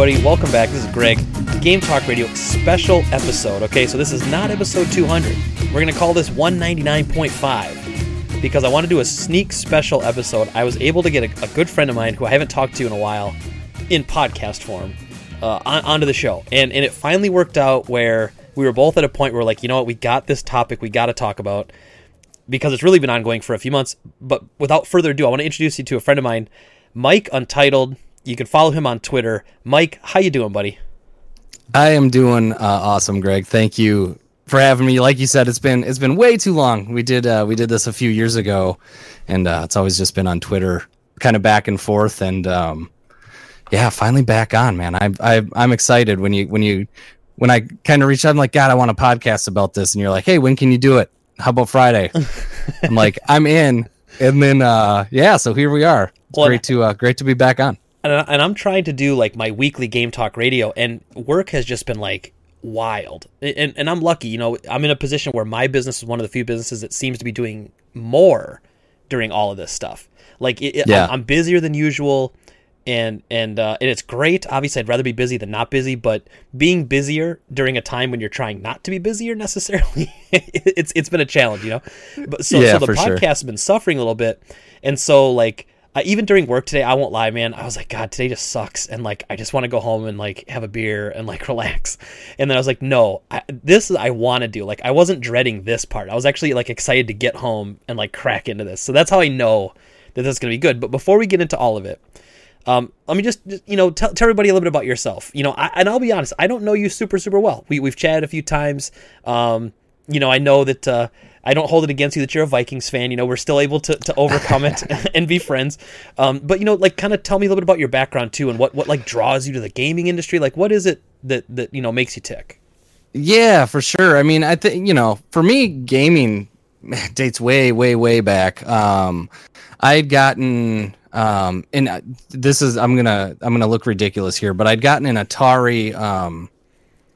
everybody. Welcome back. This is Greg. Game Talk Radio special episode. Okay, so this is not episode 200. We're going to call this 199.5 because I want to do a sneak special episode. I was able to get a, a good friend of mine who I haven't talked to in a while in podcast form uh, on, onto the show. And, and it finally worked out where we were both at a point where, like, you know what, we got this topic we got to talk about because it's really been ongoing for a few months. But without further ado, I want to introduce you to a friend of mine, Mike Untitled. You can follow him on Twitter. Mike, how you doing, buddy? I am doing uh, awesome, Greg. Thank you for having me. Like you said, it's been it's been way too long. We did uh, we did this a few years ago, and uh, it's always just been on Twitter, kind of back and forth. And um, yeah, finally back on, man. I, I I'm excited when you when you when I kind of reached out. I'm like, God, I want a podcast about this, and you're like, Hey, when can you do it? How about Friday? I'm like, I'm in. And then uh, yeah, so here we are. Well, great to uh, great to be back on. And, I- and I'm trying to do like my weekly game talk radio, and work has just been like wild. And, and I'm lucky, you know, I'm in a position where my business is one of the few businesses that seems to be doing more during all of this stuff. Like, it, Yeah. I'm, I'm busier than usual, and and uh, and it's great. Obviously, I'd rather be busy than not busy, but being busier during a time when you're trying not to be busier necessarily, it's it's been a challenge, you know. But so Yeah, so the for sure. podcast has been suffering a little bit, and so like uh, even during work today, I won't lie, man. I was like, God, today just sucks, and like I just want to go home and like have a beer and like relax. And then I was like, No, I, this is I want to do. Like I wasn't dreading this part. I was actually like excited to get home and like crack into this. So that's how I know that this is gonna be good. But before we get into all of it. Um, let me just, you know, tell, tell everybody a little bit about yourself. You know, I, and I'll be honest, I don't know you super, super well. We, we've chatted a few times. Um, you know, I know that uh, I don't hold it against you that you're a Vikings fan. You know, we're still able to, to overcome it and be friends. Um, but you know, like, kind of tell me a little bit about your background too, and what what like draws you to the gaming industry. Like, what is it that that you know makes you tick? Yeah, for sure. I mean, I think you know, for me, gaming dates way, way, way back. Um, I'd gotten, um, and uh, this is I'm gonna I'm gonna look ridiculous here, but I'd gotten an Atari. Um,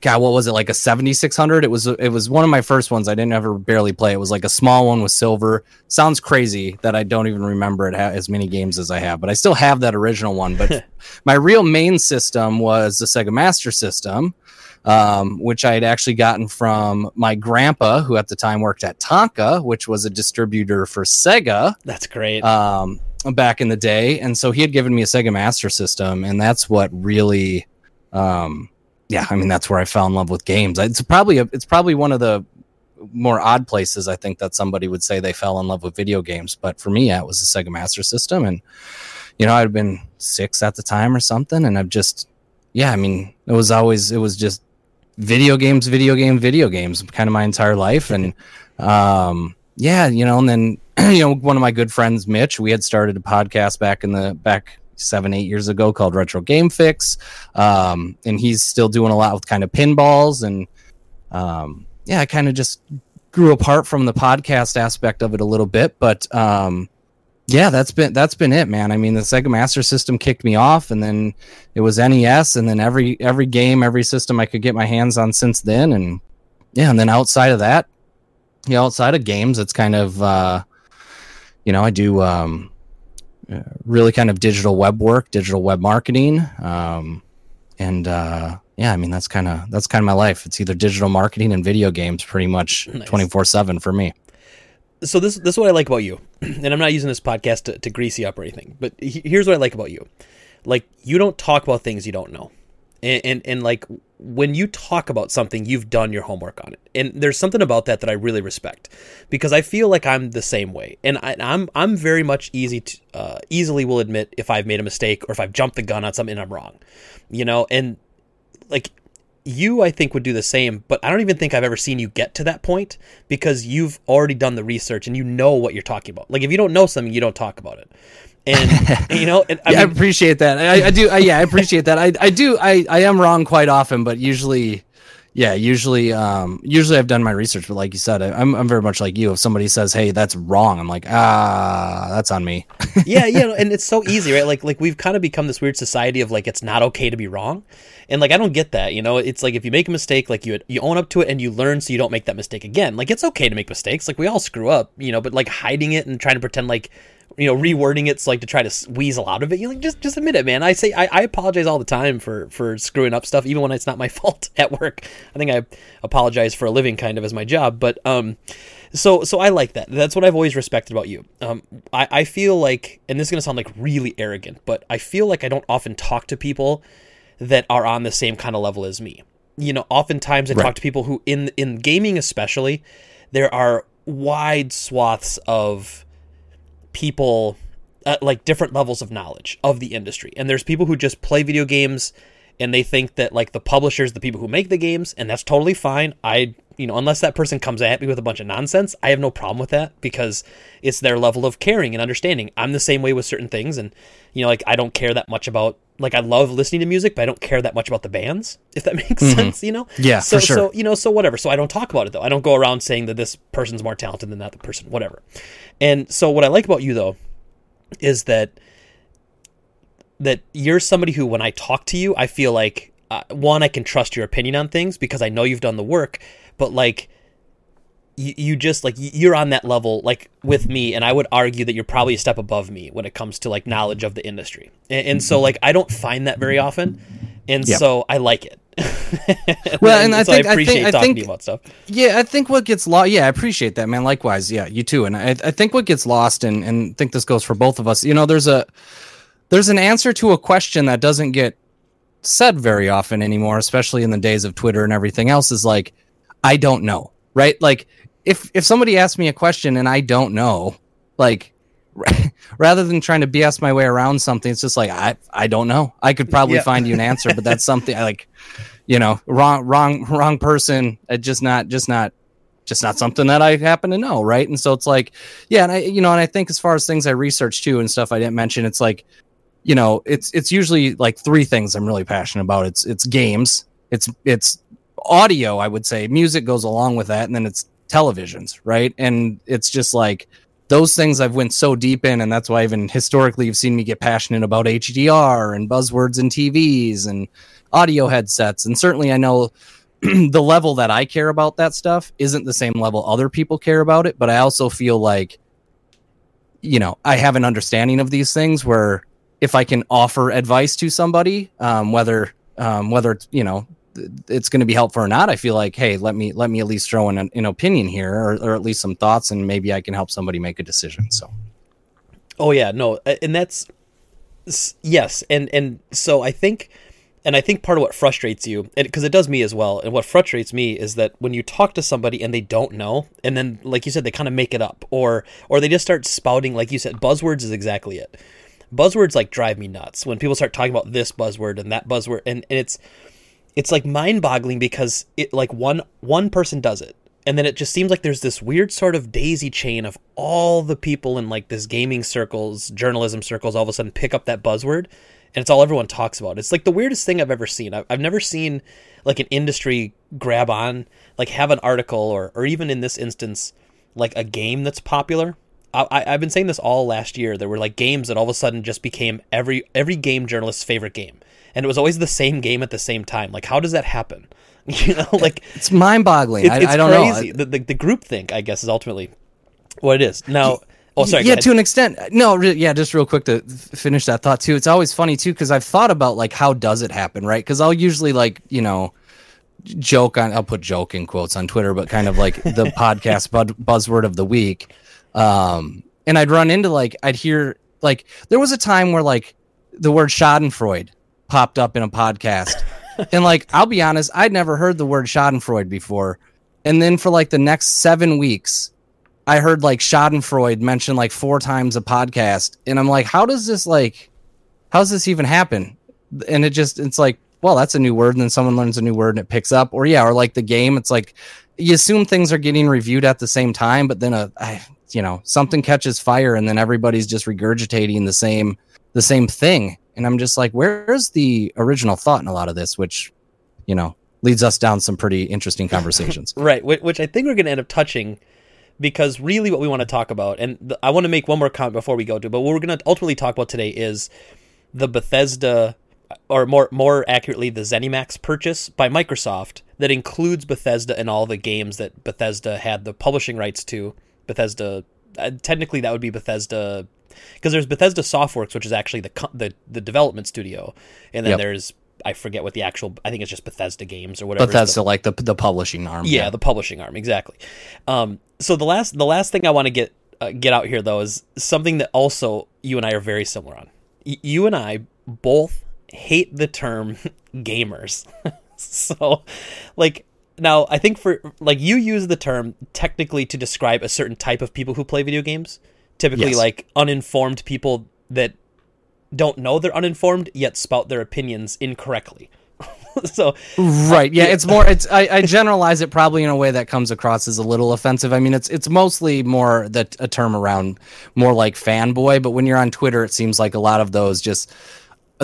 God, what was it like a 7600? It was it was one of my first ones. I didn't ever barely play. It was like a small one with silver. Sounds crazy that I don't even remember it ha- as many games as I have, but I still have that original one. But my real main system was the Sega Master System um, which I had actually gotten from my grandpa, who at the time worked at Tonka, which was a distributor for Sega That's great. um, back in the day. And so he had given me a Sega Master System, and that's what really, um, yeah, I mean, that's where I fell in love with games. It's probably a, it's probably one of the more odd places I think that somebody would say they fell in love with video games. But for me, yeah, it was the Sega Master System, and you know, I'd been six at the time or something, and I've just, yeah, I mean, it was always it was just video games, video game, video games, kind of my entire life, and um, yeah, you know, and then you know, one of my good friends, Mitch, we had started a podcast back in the back seven, eight years ago called Retro Game Fix, um, and he's still doing a lot with kind of pinballs, and um, yeah, I kind of just grew apart from the podcast aspect of it a little bit, but um, yeah, that's been that's been it, man. I mean, the Sega Master System kicked me off, and then it was NES, and then every every game, every system I could get my hands on since then, and yeah, and then outside of that, you know, outside of games, it's kind of uh, you know, I do um, really kind of digital web work, digital web marketing, um, and uh, yeah, I mean that's kind of that's kind of my life. It's either digital marketing and video games, pretty much twenty four seven for me. so this this is what I like about you, and I'm not using this podcast to, to grease you up or anything, but he- here's what I like about you, like you don't talk about things you don't know, and and, and like when you talk about something, you've done your homework on it, and there's something about that that I really respect, because I feel like I'm the same way, and I, I'm I'm very much easy to uh, easily will admit if I've made a mistake or if I've jumped the gun on something and I'm wrong, you know, and like you I think would do the same, but I don't even think I've ever seen you get to that point because you've already done the research and you know what you're talking about. Like if you don't know something, you don't talk about it. And you know, and, I yeah, I appreciate that. I, I do. I, yeah, I appreciate that. I, I do. I, I am wrong quite often, but usually, yeah, usually, um, usually I've done my research. But like you said, I, I'm, I'm very much like you. If somebody says, "Hey, that's wrong," I'm like, ah, that's on me. yeah, yeah, and it's so easy, right? Like like we've kind of become this weird society of like it's not okay to be wrong. And like I don't get that, you know? It's like if you make a mistake, like you you own up to it and you learn so you don't make that mistake again. Like it's okay to make mistakes. Like we all screw up, you know, but like hiding it and trying to pretend like you know rewording it's like to try to weasel out of it. You like just just admit it, man. I say I, I apologize all the time for for screwing up stuff, even when it's not my fault at work. I think I apologize for a living, kind of as my job, but um. So, so I like that. That's what I've always respected about you. Um, I, I feel like, and this is gonna sound like really arrogant, but I feel like I don't often talk to people that are on the same kind of level as me. You know, oftentimes I Right. talk to people who in in gaming especially, there are wide swaths of people uh, like different levels of knowledge of the industry. And there's people who just play video games and they think that like the publishers, the people who make the games, and that's totally fine. I, you know, unless that person comes at me with a bunch of nonsense, I have no problem with that because it's their level of caring and understanding. I'm the same way with certain things and you know, like I don't care that much about like I love listening to music, but I don't care that much about the bands, if that makes sense, you know? Yeah, so, sure. So, you know, so whatever. So I don't talk about it though. I don't go around saying that this person's more talented than that person, whatever. And so what I like about you though is that that you're somebody who when I talk to you, I feel like uh, one I can trust your opinion on things because I know you've done the work, but like you, you just like you're on that level like with me and i would argue that you're probably a step above me when it comes to like knowledge of the industry. And, and so like i don't find that very often and Yep. so i like it Well, and I so think- I i appreciate think- I think- to you about stuff Yeah, I think what gets lost. Yeah, I appreciate that, man. Likewise, yeah, you too. And I, I think what gets lost, and and I think this goes for both of us. You know, there's a there's an answer to a question that doesn't get said very often anymore, especially in the days of Twitter and everything else. Is like, I don't know, right? Like, if if somebody asks me a question and I don't know, like. Rather than trying to BS my way around something, it's just like I I don't know. I could probably Yeah. find you an answer, but that's something I like you know wrong wrong wrong person. Uh, just not just not just not something that i happen to know right? And so it's like yeah and i you know and i think as far as things i research too and stuff i didn't mention it's like you know it's it's usually like three things i'm really passionate about. It's it's games. It's it's audio i would say. Music goes along with that and then it's televisions right? And it's just like those things I've went so deep in, and that's why even historically you've seen me get passionate about HDR and buzzwords and TVs and audio headsets. And certainly I know the level that I care about that stuff isn't the same level other people care about it, but I also feel like you know, I have an understanding of these things where if I can offer advice to somebody, um, whether um, whether it's, you know it's going to be helpful or not, I feel like, hey, let me let me at least throw in an, an opinion here, or, or at least some thoughts, and maybe I can help somebody make a decision. So Oh yeah, no, and that's yes, and and so I think, and I think part of what frustrates you, because it does me as well, and what frustrates me is that when you talk to somebody and they don't know, and then like you said, they kind of make it up, or or they just start spouting, like you said, buzzwords is exactly it. Buzzwords like drive me nuts when people start talking about this buzzword and that buzzword, and, and it's it's like mind-boggling because it like one one person does it. And then it just seems like there's this weird sort of daisy chain of all the people in like this gaming circles journalism circles all of a sudden pick up that buzzword and it's all everyone talks about. It's like the weirdest thing i've ever seen. I've, I've never seen like an industry grab on like have an article or or even in this instance like a game that's popular. I, I- I've been saying this all last year. There were like games that all of a sudden just became every every game journalist's favorite game, and it was always the same game at the same time. Like, how does that happen? You know, like it's mind boggling. it's, I, I don't crazy. know. The, the the group think, I guess, is ultimately what it is. Now, oh, sorry. yeah, to an extent. No, re- yeah, just real quick to finish that thought too. It's always funny too because I've thought about like how does it happen, right? Because I'll usually like you know joke on I'll put joke in quotes on Twitter, but kind of like the podcast bud- buzzword of the week. Um, and I'd run into like I'd hear like there was a time where like the word Schadenfreude popped up in a podcast, and like I'll be honest, I'd never heard the word Schadenfreude before, and then for like the next seven weeks. I heard like Schadenfreude mentioned like four times a podcast, and I'm like, how does this like, how does this even happen? And it just, it's like, well, that's a new word, and then someone learns a new word and it picks up, or yeah, or like the game, it's like you assume things are getting reviewed at the same time, but then a, I, you know, something catches fire, and then everybody's just regurgitating the same, the same thing, and I'm just like, where's the original thought in a lot of this, which, you know, leads us down some pretty interesting conversations. Right, which I think we're going to end up touching because really what we want to talk about, and I want to make one more comment before we go to, but what we're going to ultimately talk about today is the Bethesda, or more more accurately, the ZeniMax purchase by Microsoft that includes Bethesda and all the games that Bethesda had the publishing rights to. Bethesda, uh, technically that would be Bethesda because there's Bethesda Softworks, which is actually the the the development studio, and then Yep. there's I forget what the actual I think it's just Bethesda Games or whatever. Bethesda, the, like the the publishing arm. yeah, the publishing arm exactly. Um, so the last the last thing I want to get uh, get out here though is something that also you and I are very similar on. Y- you and I both hate the term gamers. so, like now I think for like you use the term technically to describe a certain type of people who play video games. Typically, Yes. like uninformed people that don't know they're uninformed yet spout their opinions incorrectly. so Right. Yeah, it's more it's I, I generalize it probably in a way that comes across as a little offensive. I mean it's it's mostly more that a term around more like fanboy, but when you're on Twitter it seems like a lot of those just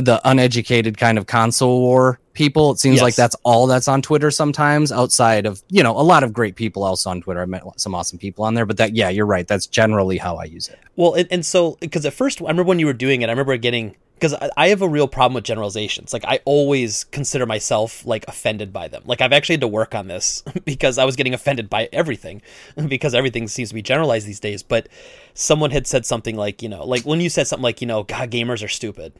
the uneducated kind of console war people. It seems Yes. like that's all that's on Twitter sometimes outside of, you know, a lot of great people also on Twitter. I met some awesome people on there, but that yeah, you're right. That's generally how I use it. Well, and, and so because at first I remember when you were doing it, I remember getting because I, have a real problem with generalizations. Like I always consider myself like offended by them. Like I've actually had to work on this because I was getting offended by everything because everything seems to be generalized these days. But someone had said something like you know like when you said something like you know God gamers are stupid,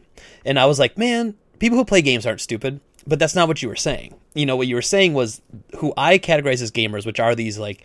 and I was like man people who play games aren't stupid. But that's not what you were saying. You know what you were saying was who I categorize as gamers, which are these like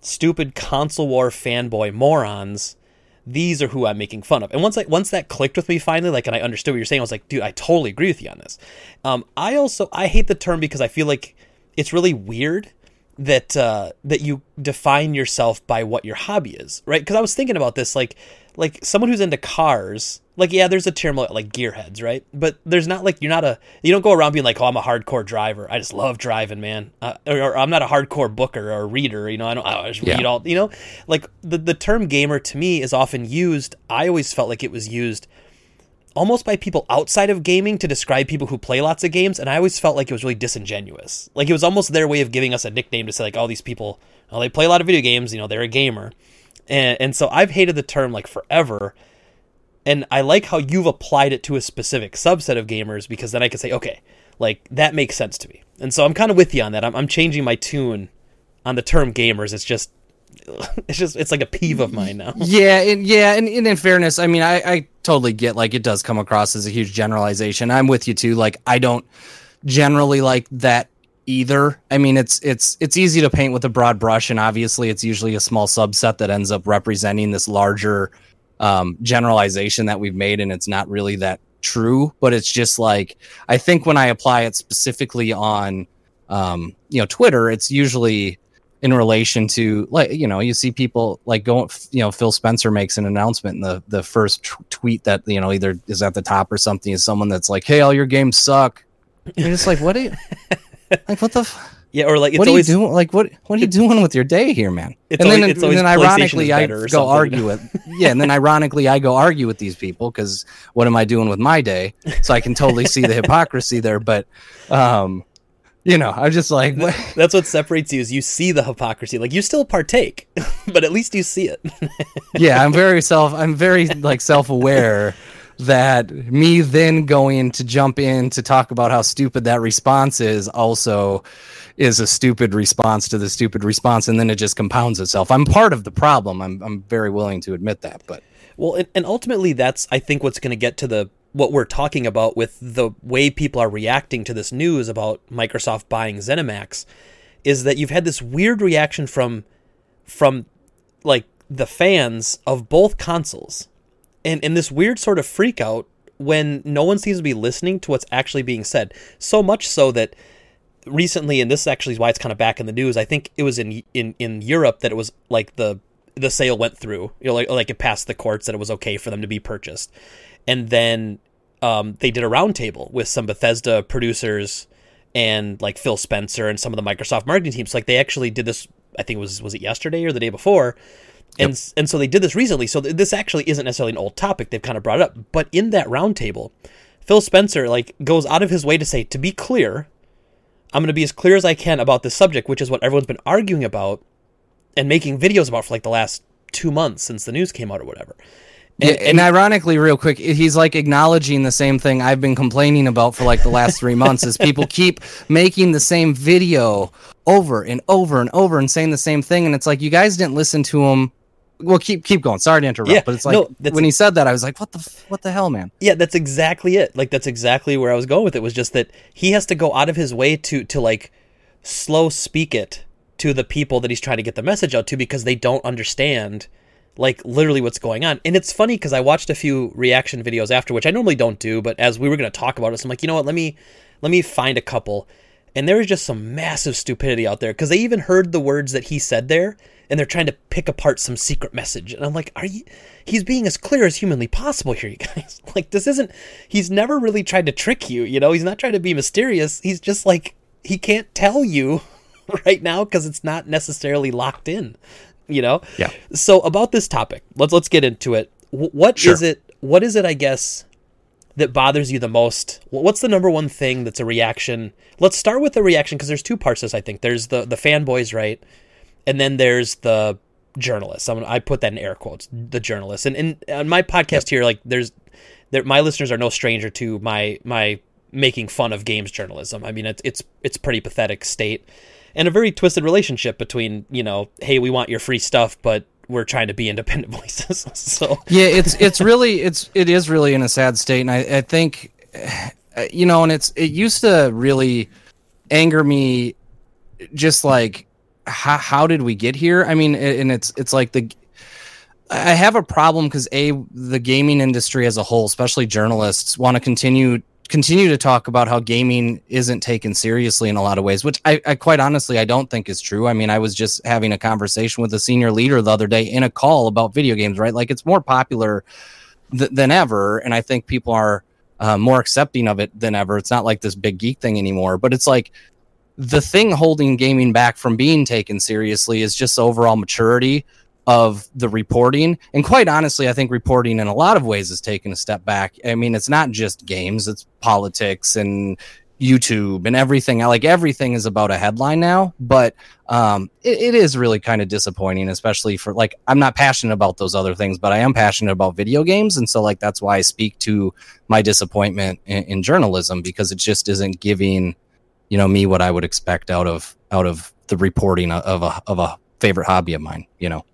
stupid console war fanboy morons these are who I'm making fun of. And once I once that clicked with me finally, like and I understood what you're saying, I was like, dude, I totally agree with you on this. Um, I also I hate the term because I feel like it's really weird that uh, that you define yourself by what your hobby is, right? Because I was thinking about this, like like someone who's into cars, like yeah, there's a term like, gearheads, right? But there's not like you're not a you don't go around being like, oh, I'm a hardcore driver. I just love driving, man. Uh, or, or I'm not a hardcore booker or reader. You know, I don't. I just Yeah. read all. You know, like the the term gamer to me is often used. I always felt like it was used almost by people outside of gaming to describe people who play lots of games and i always felt like it was really disingenuous like it was almost their way of giving us a nickname to say like all these people well they play a lot of video games you know they're a gamer and, and so i've hated the term like forever. And i like how you've applied it to a specific subset of gamers because then i can say okay like that makes sense to me. And so i'm kind of with you on that. I'm, I'm changing my tune on the term gamers. It's just it's just it's like a peeve of mine now. Yeah, and yeah, and, and in fairness, I mean, I, I totally get like it does come across as a huge generalization. I'm with you too. Like, I don't generally like that either. I mean, it's it's it's easy to paint with a broad brush, and obviously, it's usually a small subset that ends up representing this larger um, generalization that we've made, and it's not really that true. But it's just like I think when I apply it specifically on, um, you know, Twitter, it's usually in relation to like you know you see people like going you know Phil Spencer makes an announcement and the the first t- tweet that you know either is at the top or something is someone that's like hey all your games suck and you're just like what are you like what the f- yeah or like it's what are always you doing like what what are you doing with your day here man and then always- and then ironically I go something. argue with yeah and then ironically I go argue with these people because what am I doing with my day so I can totally see the hypocrisy there but um you know I'm just like what That's what separates you is you see the hypocrisy. Like you still partake, but at least you see it. yeah i'm very self i'm very like self-aware that me then going to jump in to talk about how stupid that response is also is a stupid response to the stupid response and then it just compounds itself i'm part of the problem i'm, I'm very willing to admit that but well, and, and ultimately that's I think what's going to get to the what we're talking about with the way people are reacting to this news about Microsoft buying ZeniMax is that you've had this weird reaction from from like the fans of both consoles. And and this weird sort of freak out when no one seems to be listening to what's actually being said. So much so that recently, and this actually is why it's kind of back in the news. I think it was in in in Europe that it was like the the sale went through, you know, like like it passed the courts that it was okay for them to be purchased, and then um, they did a roundtable with some Bethesda producers and like Phil Spencer and some of the Microsoft marketing teams. Like they actually did this. I think it was was it yesterday or the day before. And, and so they did this recently. So th- this actually isn't necessarily an old topic. They've kind of brought it up. But in that roundtable, Phil Spencer like goes out of his way to say, to be clear, I'm going to be as clear as I can about this subject, which is what everyone's been arguing about and making videos about for like the last two months since the news came out or whatever. and, and ironically real quick he's like acknowledging the same thing i've been complaining about for like the last three months is people keep making the same video over and over and over and saying the same thing and it's like you guys didn't listen to him well, keep keep going. Sorry to interrupt, Yeah, but it's like no, when he said that, I was like, what the what the hell, man? Yeah, that's exactly it. Like that's exactly where I was going with it. Was just that he has to go out of his way to to like slow speak it to the people that he's trying to get the message out to because they don't understand like literally what's going on. And it's funny because I watched a few reaction videos after, which I normally don't do, but as we were going to talk about it, so I'm like, you know what? Let me let me find a couple. And there was just some massive stupidity out there because they even heard the words that he said there, and they're trying to pick apart some secret message. And I'm like, are you? He's being as clear as humanly possible here, you guys. Like this isn't. He's never really tried to trick you. You know, he's not trying to be mysterious. He's just like he can't tell you right now because it's not necessarily locked in. You know. Yeah. So about this topic, let's let's get into it. Wh- What is Sure. it? What is it? I guess that bothers you the most? What's the number one thing that's a reaction? Let's start with the reaction because there's two parts to this. I think there's the the fanboys, right, and then there's the journalists. I'm, I put that in air quotes, the journalists. And, and on my podcast here, like there's, there, my listeners are no stranger to my my making fun of games journalism. I mean, it's it's it's pretty pathetic state, and a very twisted relationship between you know, hey, we want your free stuff, but we're trying to be independent voices. so Yeah, it's it's really it's it is really in a sad state, and I I think you know, and it's it used to really anger me, just like how how did we get here? I mean, and it's it's like the I have a problem because a the gaming industry as a whole, especially journalists, want to continue continue to talk about how gaming isn't taken seriously in a lot of ways, which I, I quite honestly I don't think is true. I mean, I was just having a conversation with a senior leader the other day in a call about video games, right? Like it's more popular th- than ever, and I think people are uh, more accepting of it than ever. It's not like this big geek thing anymore, but it's like the thing holding gaming back from being taken seriously is just overall maturity of the reporting. And quite honestly, I think reporting in a lot of ways has taken a step back. I mean, it's not just games, it's politics and YouTube and everything. I like everything is about a headline now, but um, it, it is really kind of disappointing, especially for like I'm not passionate about those other things, but I am passionate about video games, and so like that's why I speak to my disappointment in, in journalism because it just isn't giving you know me what I would expect out of out of the reporting of a of a favorite hobby of mine. You know.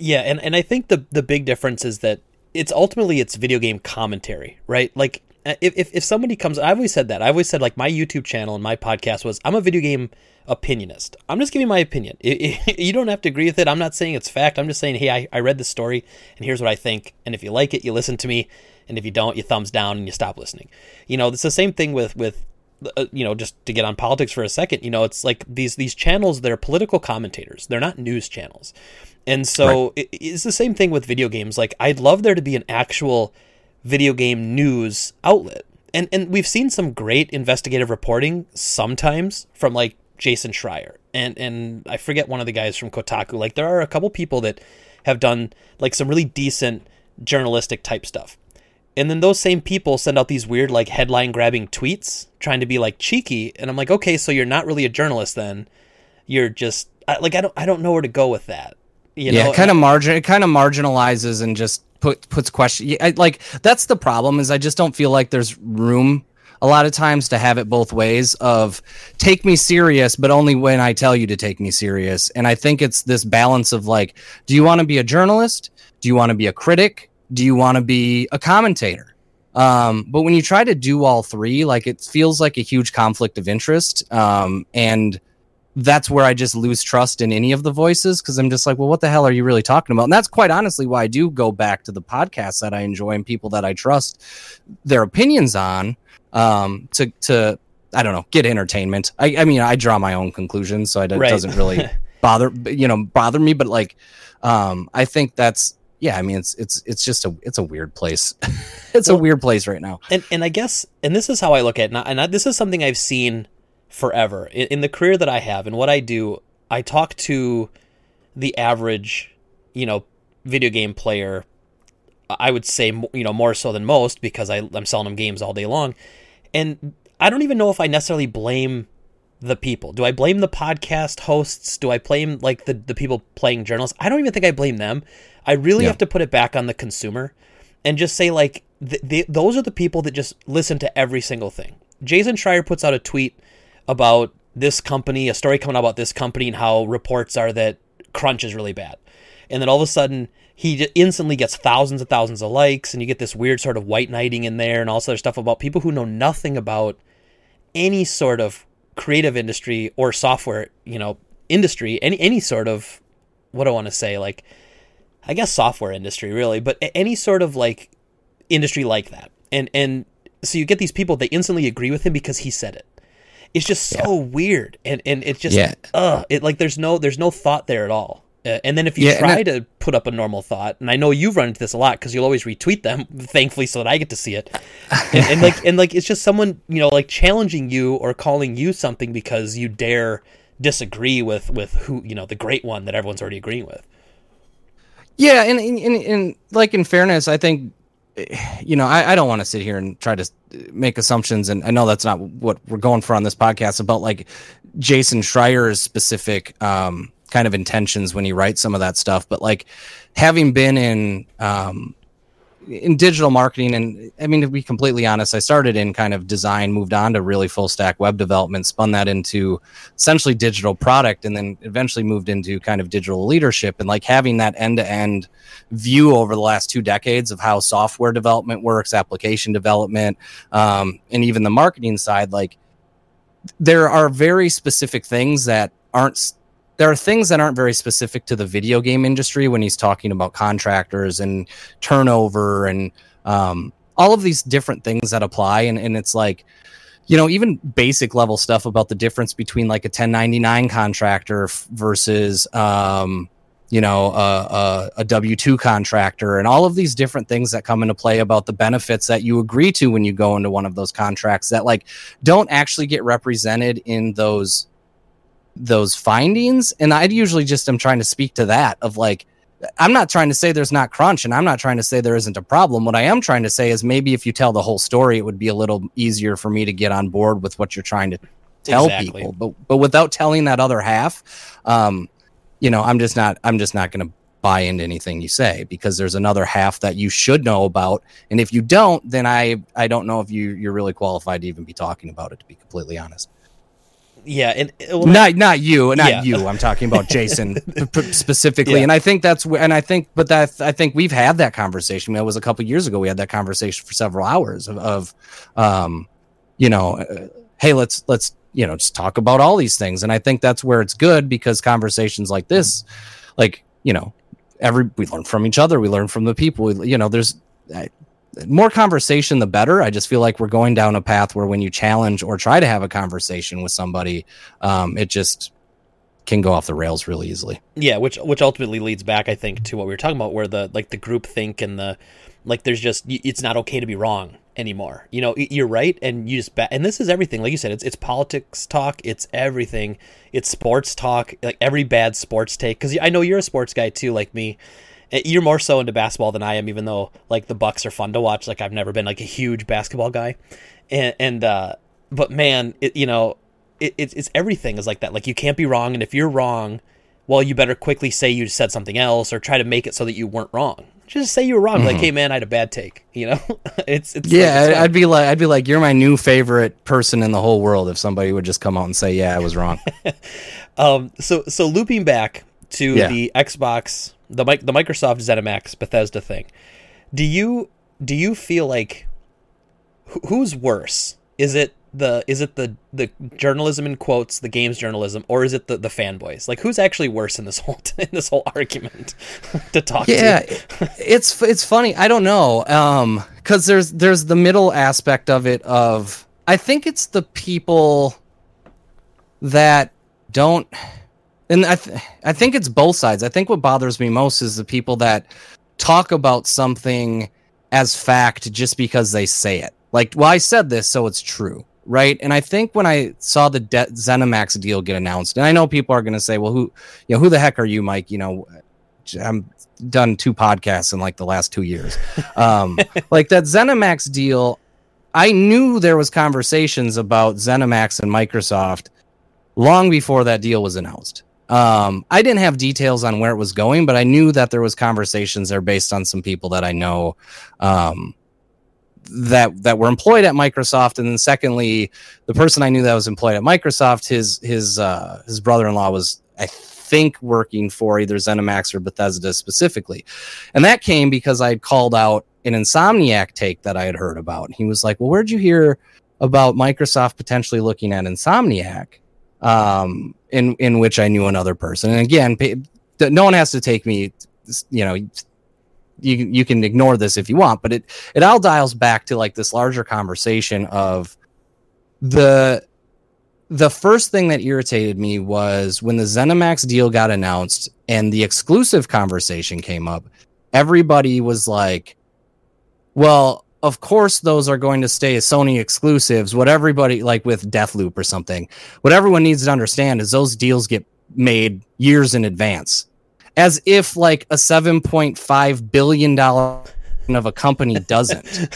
Yeah, and, and I think the the big difference is that it's ultimately it's video game commentary, right? Like uh, if, if, if somebody comes I've always said that. I've always said like my YouTube channel and my podcast was I'm a video game opinionist. I'm just giving my opinion. I- I- you don't have to agree with it. I'm not saying it's fact. I'm just saying, hey, I, I read the story and here's what I think. And if you like it, you listen to me. And if you don't, you thumbs down and you stop listening. You know, it's the same thing with with uh, you know, just to get on politics for a second, you know, it's like these these channels they're political commentators. They're not news channels. And so it, it's the same thing with video games. Like I'd love there to be an actual video game news outlet. And and we've seen some great investigative reporting sometimes from like Jason Schreier and and I forget one of the guys from Kotaku. Like there are a couple people that have done like some really decent journalistic type stuff. And then those same people send out these weird like headline grabbing tweets trying to be like cheeky and I'm like, "Okay, so you're not really a journalist then. You're just I, like I don't I don't know where to go with that." You yeah, know? it kind of margin it kind of marginalizes and just put puts question yeah, I, like that's the problem is I just don't feel like there's room a lot of times to have it both ways of take me serious but only when I tell you to take me serious. And I think it's this balance of like do you want to be a journalist? Do you want to be a critic? Do you want to be a commentator? Um, but when you try to do all three like it feels like a huge conflict of interest um, and that's where I just lose trust in any of the voices because I'm just like, well, what the hell are you really talking about? And that's quite honestly why I do go back to the podcasts that I enjoy and people that I trust their opinions on um, to to I don't know get entertainment. I, I mean, I draw my own conclusions, so it Right. doesn't really bother you know bother me. But like, um, I think that's yeah. I mean, it's it's it's just a it's a weird place. it's a weird place right now. and and I guess and this is how I look at it, and, I, and I, this is something I've seen forever in, in the career that I have and what I do. I talk to the average, you know, video game player. I would say you know more so than most because I, I'm selling them games all day long, and I don't even know if I necessarily blame the people. Do I blame the podcast hosts? Do I blame like the the people playing journalists? I don't even think I blame them. I really Yeah. have to put it back on the consumer and just say like th- th- those are the people that just listen to every single thing. Jason Schreier puts out a tweet about this company, a story coming out about this company and how reports are that crunch is really bad. And then all of a sudden he instantly gets thousands and thousands of likes, and you get this weird sort of white knighting in there, and all this other stuff about people who know nothing about any sort of creative industry or software, you know, industry, any any sort of what I want to say, like I guess software industry really, but any sort of like industry like that. And and so you get these people they instantly agree with him because he said it. It's just so weird, and and it's just Yeah. uh, it like there's no there's no thought there at all. Uh, and then if you Yeah, try I- to put up a normal thought, and I know you've run into this a lot because you'll always retweet them, thankfully, so that I get to see it. And, and like and like it's just someone you know like challenging you or calling you something because you dare disagree with with who you know the great one that everyone's already agreeing with. Yeah, and and, and, and like in fairness, I think you know I, I don't want to sit here and try to make assumptions, and I know that's not what we're going for on this podcast about like Jason Schreier's specific um, kind of intentions when he writes some of that stuff. But like having been in um, in digital marketing, and I mean to be completely honest, I started in kind of design, moved on to really full stack web development, spun that into essentially digital product, and then eventually moved into kind of digital leadership. And like having that end to end view over the last two decades of how software development works, application development, um, and even the marketing side, like there are very specific things that aren't there are things that aren't very specific to the video game industry when he's talking about contractors and turnover and um, all of these different things that apply. And, and it's like you know even basic level stuff about the difference between like a 1099 contractor f- versus um, you know a, a w2 contractor and all of these different things that come into play about the benefits that you agree to when you go into one of those contracts that like don't actually get represented in those those findings and i usually just am trying to speak to that of like i'm not trying to say there's not crunch and i'm not trying to say there isn't a problem. What i am trying to say is maybe if you tell the whole story it would be a little easier for me to get on board with what you're trying to tell Exactly. people. But but without telling that other half um you know i'm just not i'm just not going to buy into anything you say because there's another half that you should know about. And if you don't then i i don't know if you you're really qualified to even be talking about it to be completely honest Yeah, and uh, well, not not you not Yeah. you. I'm talking about jason p- specifically. Yeah. and i think that's wh- and i think but that i think we've had that conversation. That was a couple years ago. We had that conversation for several hours of, of um you know uh, hey let's let's you know just talk about all these things. And i think that's where it's good because conversations like this like you know every we learn from each other. We learn from the people. We, you know there's I, more conversation the better i just feel like we're going down a path where when you challenge or try to have a conversation with somebody um, it just can go off the rails really easily yeah, which which ultimately leads back, I think, to what we were talking about, where the like the group think and the like. There's just it's not okay to be wrong anymore. You know, you're right, and you just and this is everything. Like you said, it's it's politics talk, it's everything, it's sports talk, like every bad sports take. Because I know you're a sports guy too, like me. Uh, You're more so into basketball than I am, even though like the Bucks are fun to watch. Like I've never been like a huge basketball guy, and and uh, but man, it, you know, it, it's it's everything is like that. Like you can't be wrong, and if you're wrong, well, you better quickly say you said something else or try to make it so that you weren't wrong. Just say you were wrong. Like, hey man, I had a bad take. You know, it's it's like, yeah it's I- fine. i'd be like i'd be like you're my new favorite person in the whole world if somebody would just come out and say yeah i was wrong Um, so so looping back to Yeah. the Xbox, the the Microsoft ZeniMax Bethesda thing. Do you do you feel like wh- who's worse? Is it the is it the the journalism in quotes, the games journalism, or is it the the fanboys? Like who's actually worse in this whole in this whole argument to talk yeah to? it's it's funny i don't know um because there's there's the middle aspect of it of i think it's the people that don't and i th- i think it's both sides. I think what bothers me most is the people that talk about something as fact just because they say it. Like well i said this so it's true right? And i think when i saw the De- zenimax deal get announced and i know people are going to say well who you know who the heck are you mike? You know i'm done two podcasts in like the last two years. Um like that zenimax deal i knew there was conversations about zenimax and microsoft long before that deal was announced um i didn't have details on where it was going but i knew that there was conversations there based on some people that i know um that that were employed at Microsoft, and then secondly, the person I knew that was employed at Microsoft, his his uh, his brother in law was I think working for either ZeniMax or Bethesda specifically. And that came because I had called out an Insomniac take that I had heard about. He was like, Well, where'd you hear about Microsoft potentially looking at Insomniac? Um, in, in which I knew another person. And again, no one has to take me, you know, you, you can ignore this if you want, but it, it all dials back to like this larger conversation of the the first thing that irritated me was when the ZeniMax deal got announced and the exclusive conversation came up. Everybody was like, well, of course, those are going to stay as Sony exclusives. What everybody, like with Deathloop or something, what everyone needs to understand is those deals get made years in advance. As if like a $7.5 billion of a company doesn't.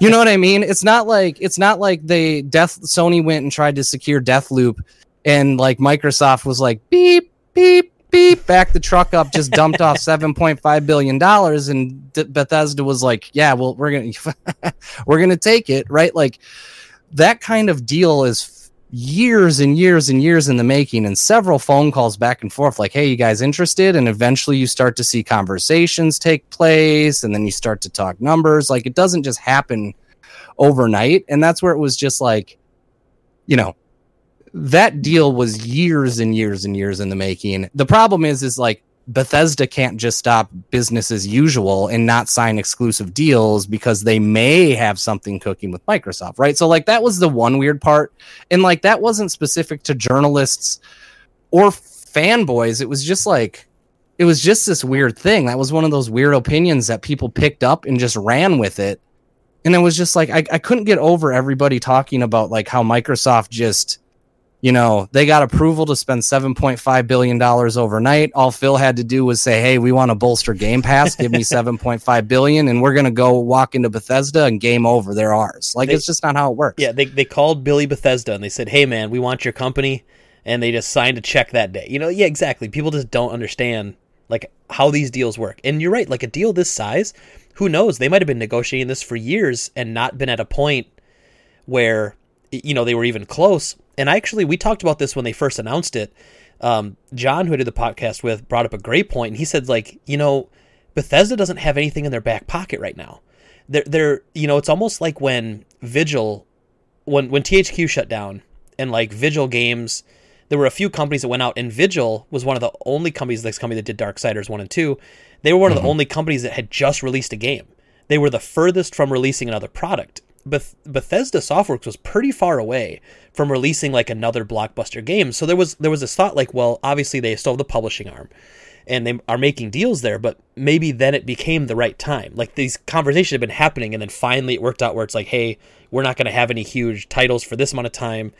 you know what I mean? It's not like it's not like they Death Sony went and tried to secure Deathloop and like Microsoft was like beep beep beep back the truck up just dumped off 7.5 billion dollars and Bethesda was like, "Yeah, well we're to we're to take it." Right? Like that kind of deal is years and years and years in the making and several phone calls back and forth like hey you guys interested and eventually you start to see conversations take place and then you start to talk numbers like it doesn't just happen overnight and that's where it was just like you know that deal was years and years and years in the making the problem is is like Bethesda can't just stop business as usual and not sign exclusive deals because they may have something cooking with Microsoft, right? So, like, that was the one weird part. And, like, that wasn't specific to journalists or fanboys. It was just like, it was just this weird thing. That was one of those weird opinions that people picked up and just ran with it. And it was just like, I, I couldn't get over everybody talking about, like, how Microsoft just you know, they got approval to spend $7.5 billion overnight. All Phil had to do was say, Hey, we want to bolster Game Pass. Give me 7.5 billion and we're going to go walk into Bethesda and game over. They're ours. Like, they, it's just not how it works. Yeah. They, they called Billy Bethesda and they said, Hey, man, we want your company. And they just signed a check that day. You know, yeah, exactly. People just don't understand like how these deals work. And you're right. Like a deal this size, who knows? They might have been negotiating this for years and not been at a point where, you know, they were even close and actually we talked about this when they first announced it. Um, John, who I did the podcast with, brought up a great point, and he said like, you know, Bethesda doesn't have anything in their back pocket right now. They're, they're, you know, it's almost like when Vigil, when when THQ shut down, and like Vigil Games, there were a few companies that went out, and Vigil was one of the only companies, this company that did Darksiders one and two. They were one mm-hmm. of the mm-hmm. only companies that had just released a game. They were the furthest from releasing another product. Beth- Bethesda Softworks was pretty far away from releasing like another blockbuster game. So there was there was this thought like, well, obviously they still have the publishing arm and they are making deals there, but maybe then it became the right time. Like these conversations have been happening and then finally it worked out where it's like, hey, we're not going to have any huge titles for this amount of time.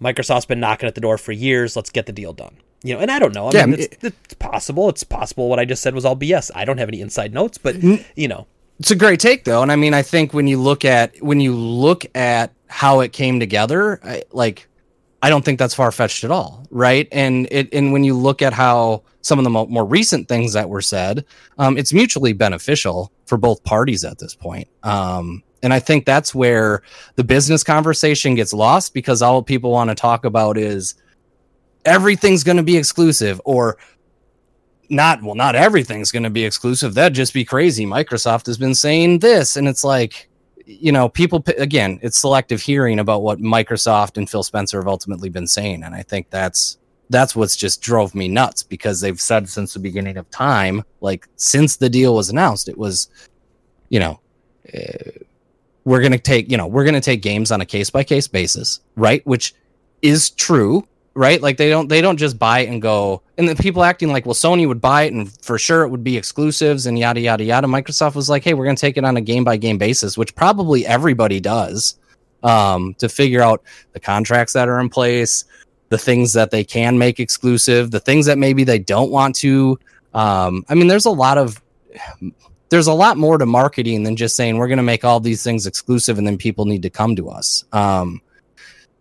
Microsoft's been knocking at the door for years. Let's get the deal done. You know, and I don't know. I yeah, mean, it's, it's, possible. It's possible what I just said was all BS. I don't have any inside notes, but you know, it's a great take though, and I mean, I think when you look at when you look at how it came together, I, like I don't think that's far fetched at all, right? And it and when you look at how some of the mo- more recent things that were said, um, it's mutually beneficial for both parties at this point. Um, and I think that's where the business conversation gets lost because all people want to talk about is everything's going to be exclusive or not well not everything's going to be exclusive. That'd just be crazy. Microsoft has been saying this and it's like you know people again it's selective hearing about what microsoft and phil spencer have ultimately been saying and i think that's that's what's just drove me nuts because they've said since the beginning of time like since the deal was announced it was you know uh, we're going to take you know we're going to take games on a case by case basis right? Which is true right? Like they don't they don't just buy it and go. And the people acting like, well, Sony would buy it and for sure it would be exclusives and yada yada yada. Microsoft was like, hey, we're gonna take it on a game by game basis, which probably everybody does, um, to figure out the contracts that are in place, the things that they can make exclusive, the things that maybe they don't want to. Um, I mean, there's a lot of there's a lot more to marketing than just saying we're going to make all these things exclusive and then people need to come to us. Um,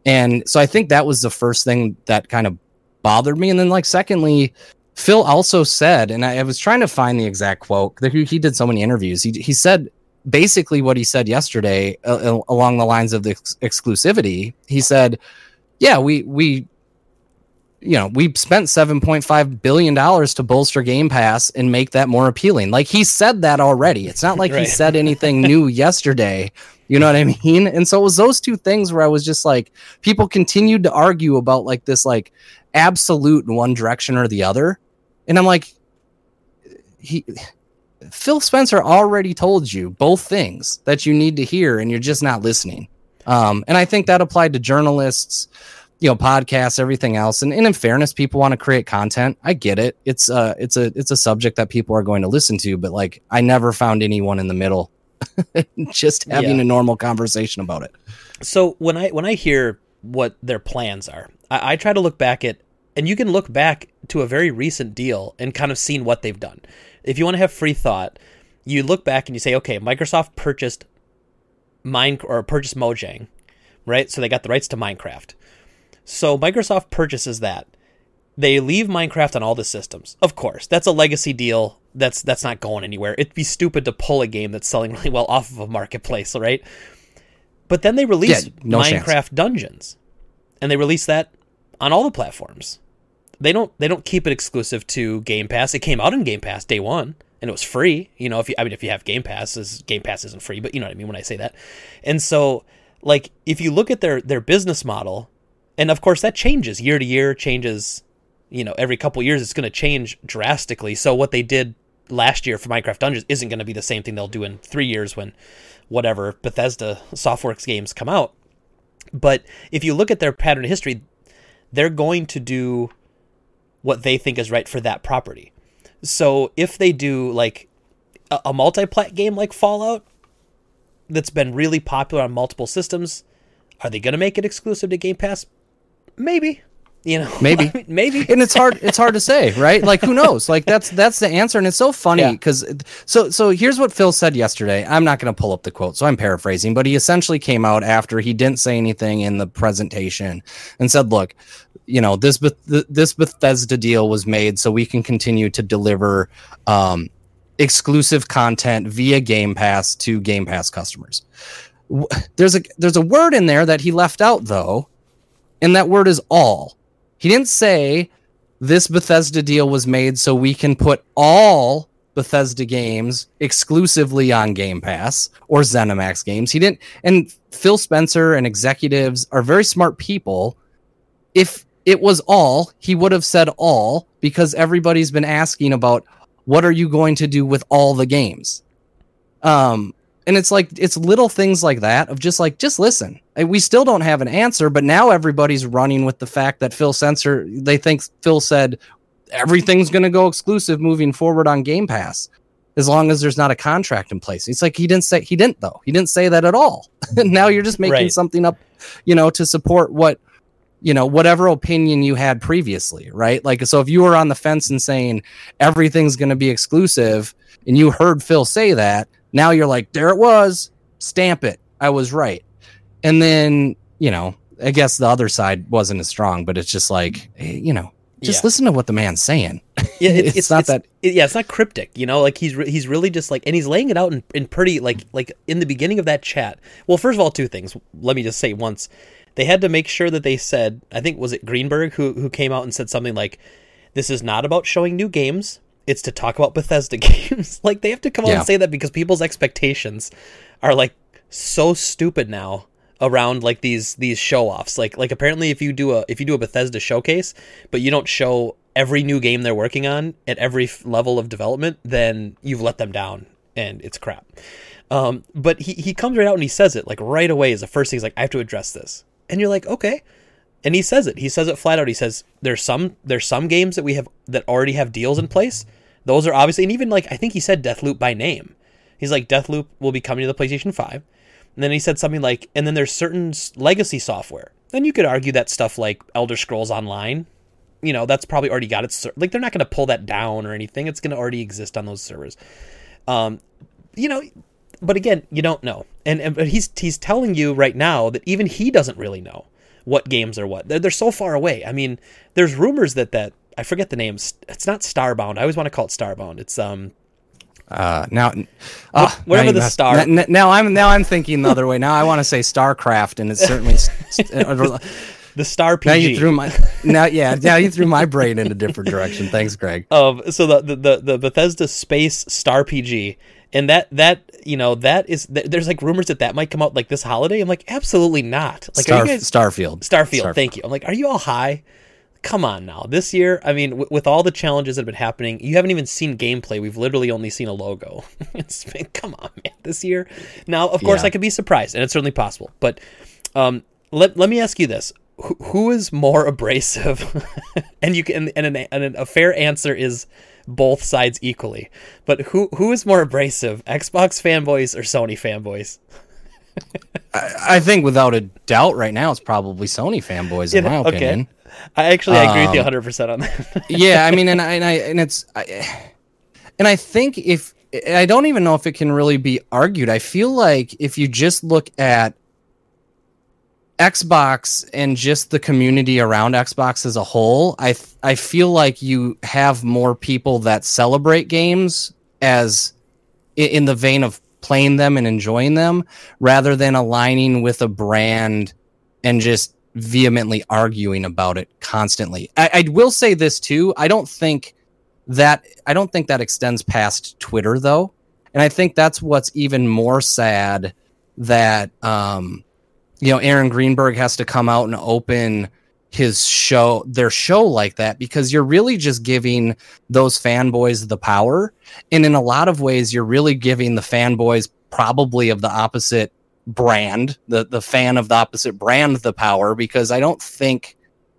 and so I think that was the first thing that kind of bothered me. And then, like, secondly, Phil also said, and I, I was trying to find the exact quote. He, he did so many interviews. He, he said basically what he said yesterday uh, uh along the lines of the ex- exclusivity. He said, "Yeah, we we you know, we spent 7.5 billion dollars to bolster Game Pass and make that more appealing. Like he said that already. It's not like right. he said anything new yesterday. You know what I mean? And so it was those two things where I was just like people continued to argue about like this like absolute in one direction or the other. And I'm like he Phil Spencer already told you both things that you need to hear and you're just not listening. Um, and I think that applied to journalists, you know, podcasts, everything else. And, and in fairness, people want to create content. I get it. It's uh it's a it's a subject that people are going to listen to, but like I never found anyone in the middle just having yeah. a normal conversation about it. So when I when I hear what their plans are, I, I try to look back at and you can look back to a very recent deal and kind of seen what they've done. If you want to have free thought, you look back and you say, okay, Microsoft purchased Mine or purchased Mojang, right? So they got the rights to Minecraft. So Microsoft purchases that. They leave Minecraft on all the systems. Of course, that's a legacy deal. That's that's not going anywhere. It'd be stupid to pull a game that's selling really well off of a marketplace, right? But then they release yeah, no Minecraft chance. Dungeons, and they release that on all the platforms. They don't they don't keep it exclusive to Game Pass. It came out in Game Pass day one and it was free. You know, if you I mean if you have Game Pass, Game Pass isn't free, but you know what I mean when I say that. And so like if you look at their their business model, and of course that changes year to year, changes, you know, every couple years it's going to change drastically. So what they did last year for Minecraft Dungeons isn't going to be the same thing they'll do in 3 years when whatever Bethesda Softworks games come out. But if you look at their pattern history, they're going to do what they think is right for that property. So if they do like a, a multi-plat game like Fallout that's been really popular on multiple systems, are they going to make it exclusive to Game Pass? Maybe. You know, maybe, I mean, maybe, and it's hard. It's hard to say, right? Like, who knows? Like, that's that's the answer, and it's so funny because yeah. so so here's what Phil said yesterday. I'm not going to pull up the quote, so I'm paraphrasing, but he essentially came out after he didn't say anything in the presentation and said, "Look, you know this this Bethesda deal was made so we can continue to deliver um, exclusive content via Game Pass to Game Pass customers." There's a there's a word in there that he left out though, and that word is all he didn't say this Bethesda deal was made so we can put all Bethesda games exclusively on Game Pass or ZeniMax games. He didn't and Phil Spencer and executives are very smart people. If it was all, he would have said all because everybody's been asking about what are you going to do with all the games? Um and it's like it's little things like that of just like just listen. We still don't have an answer but now everybody's running with the fact that phil spencer they think phil said everything's going to go exclusive moving forward on game pass as long as there's not a contract in place. It's like he didn't say he didn't though. He didn't say that at all. Now you're just making right. something up you know to support what you know whatever opinion you had previously right? Like so if you were on the fence and saying everything's going to be exclusive and you heard phil say that now you're like, there it was, stamp it. I was right. And then, you know, I guess the other side wasn't as strong, but it's just like, eh, you know, just yeah. listen to what the man's saying. Yeah, it, it's, it's, not it's, that. It, yeah, it's not cryptic. You know, like he's re- he's really just like, and he's laying it out in, in pretty like like in the beginning of that chat. Well, first of all, two things. Let me just say once, they had to make sure that they said, I think was it Greenberg who who came out and said something like, "This is not about showing new games it's to talk about Bethesda games. like they have to come out and say that because people's expectations are like so stupid now around like these these show offs. Like like apparently if you do a if you do a Bethesda showcase, but you don't show every new game they're working on at every level of development, then you've let them down and it's crap. Um, but he he comes right out and he says it like right away is the first thing he's like I have to address this. And you're like, "Okay." And he says it. He says it flat out. He says there's some there's some games that we have that already have deals in place. Those are obviously, and even like I think he said Deathloop by name. He's like Deathloop will be coming to the PlayStation Five, and then he said something like, and then there's certain legacy software. Then you could argue that stuff like Elder Scrolls Online, you know, that's probably already got its like they're not going to pull that down or anything. It's going to already exist on those servers. Um, you know, but again, you don't know, and, and but he's he's telling you right now that even he doesn't really know what games are what. They're, they're so far away. I mean, there's rumors that that I forget the names. It's not Starbound. I always want to call it Starbound. It's um uh, now, uh, whatever the star. N- now I'm now I'm thinking the other way. Now I want to say Starcraft, and it's certainly. Uh, the Star PG. Now you threw my now yeah now you threw my brain in a different direction. Thanks, Greg. Um, so the, the the the Bethesda Space Star PG, and that that you know that is th- there's like rumors that that might come out like this holiday. I'm like, absolutely not. Like, Star, are you guys Starfield. Starfield? Thank you. I'm like, are you all high? Come on now. This year, I mean, w- with all the challenges that have been happening, you haven't even seen gameplay. We've literally only seen a logo. it's been, come on, man. This year. Now, of course, Yeah. I could be surprised, and it's certainly possible. But um, let let me ask you this: Who, who is more abrasive? and you can, and, an, and a fair answer is both sides equally. But who who is more abrasive, Xbox fanboys or Sony fanboys? I, I think without a doubt, right now it's probably Sony fanboys in You my okay. opinion. I actually I agree with you Um, 100 percent on that. yeah, I mean, and I and I and it's, I, and I think if I don't even know if it can really be argued. I feel like if you just look at Xbox and just the community around Xbox as a whole, I th- I feel like you have more people that celebrate games as in the vein of playing them and enjoying them rather than aligning with a brand and just vehemently arguing about it constantly. I, I will say this too. I don't think that I don't think that extends past Twitter though. And I think that's what's even more sad that um you know Aaron Greenberg has to come out and open his show their show like that because you're really just giving those fanboys the power and in a lot of ways you're really giving the fanboys probably of the opposite brand the the fan of the opposite brand the power because I don't think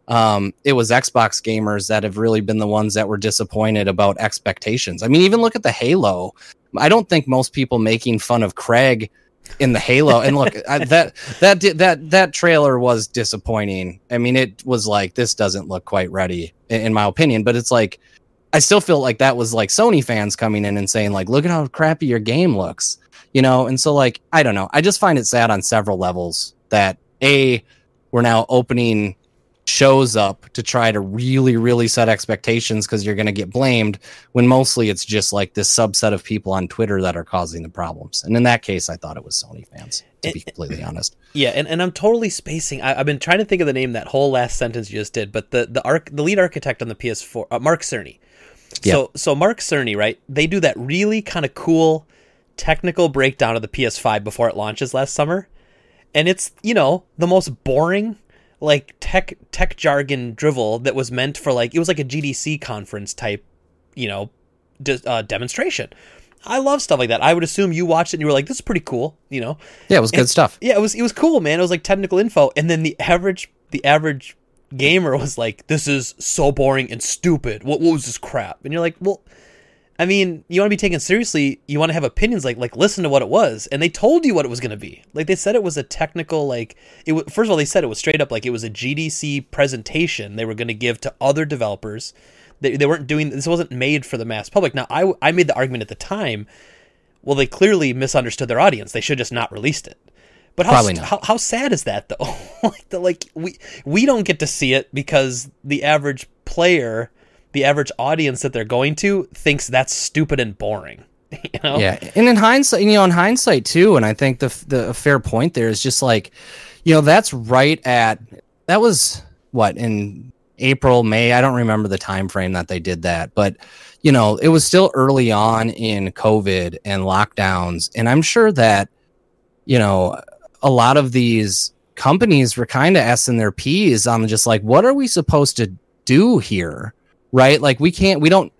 um, it was Xbox gamers that have really been the ones that were disappointed about expectations. I mean, even look at the Halo. I don't think most people making fun of Craig in the Halo and look I, that that that that trailer was disappointing. I mean, it was like this doesn't look quite ready in, in my opinion, but it's like I still feel like that was like Sony fans coming in and saying like, look at how crappy your game looks, you know. And so like I don't know. I just find it sad on several levels that a we're now opening shows up to try to really really set expectations because you're going to get blamed when mostly it's just like this subset of people on twitter that are causing the problems and in that case i thought it was sony fans to be completely honest Yeah, and, and I'm totally spacing. I, I've been trying to think of the name that whole last sentence you just did, but the the arc the lead architect on the PS4, uh, Mark Cerny. Yeah. So so Mark Cerny, right? They do that really kind of cool technical breakdown of the PS5 before it launches last summer, and it's you know the most boring like tech tech jargon drivel that was meant for like it was like a GDC conference type, you know, de- uh, demonstration. I love stuff like that. I would assume you watched it and you were like, "This is pretty cool," you know. yeah it was good stuff Yeah, it was it was cool, man. It was like technical info, and then the average the average gamer was like, "This is so boring and stupid. What what was this crap?" And you're like, "Well, I mean, you want to be taken seriously. You want to have opinions. Like like listen to what it was." And they told you what it was going to be. Like they said it was a technical like it. Was, first of all, they said it was straight up like it was a GDC presentation they were going to give to other developers. They, they weren't doing this wasn't made for the mass public. Now I I made the argument at the time. Well, they clearly misunderstood their audience. They should just not released it. But how, how how sad is that though? like the, like we we don't get to see it because the average player, the average audience that they're going to thinks that's stupid and boring. You know? Yeah, and in hindsight, you know, in hindsight too, and I think the the fair point there is just like, you know, that's right at that was what in April, May. I don't remember the time frame that they did that, but you know, it was still early on in COVID and lockdowns, and I'm sure that you know a lot of these companies were kind of s in their p's on just like, what are we supposed to do here, right? Like we can't, we don't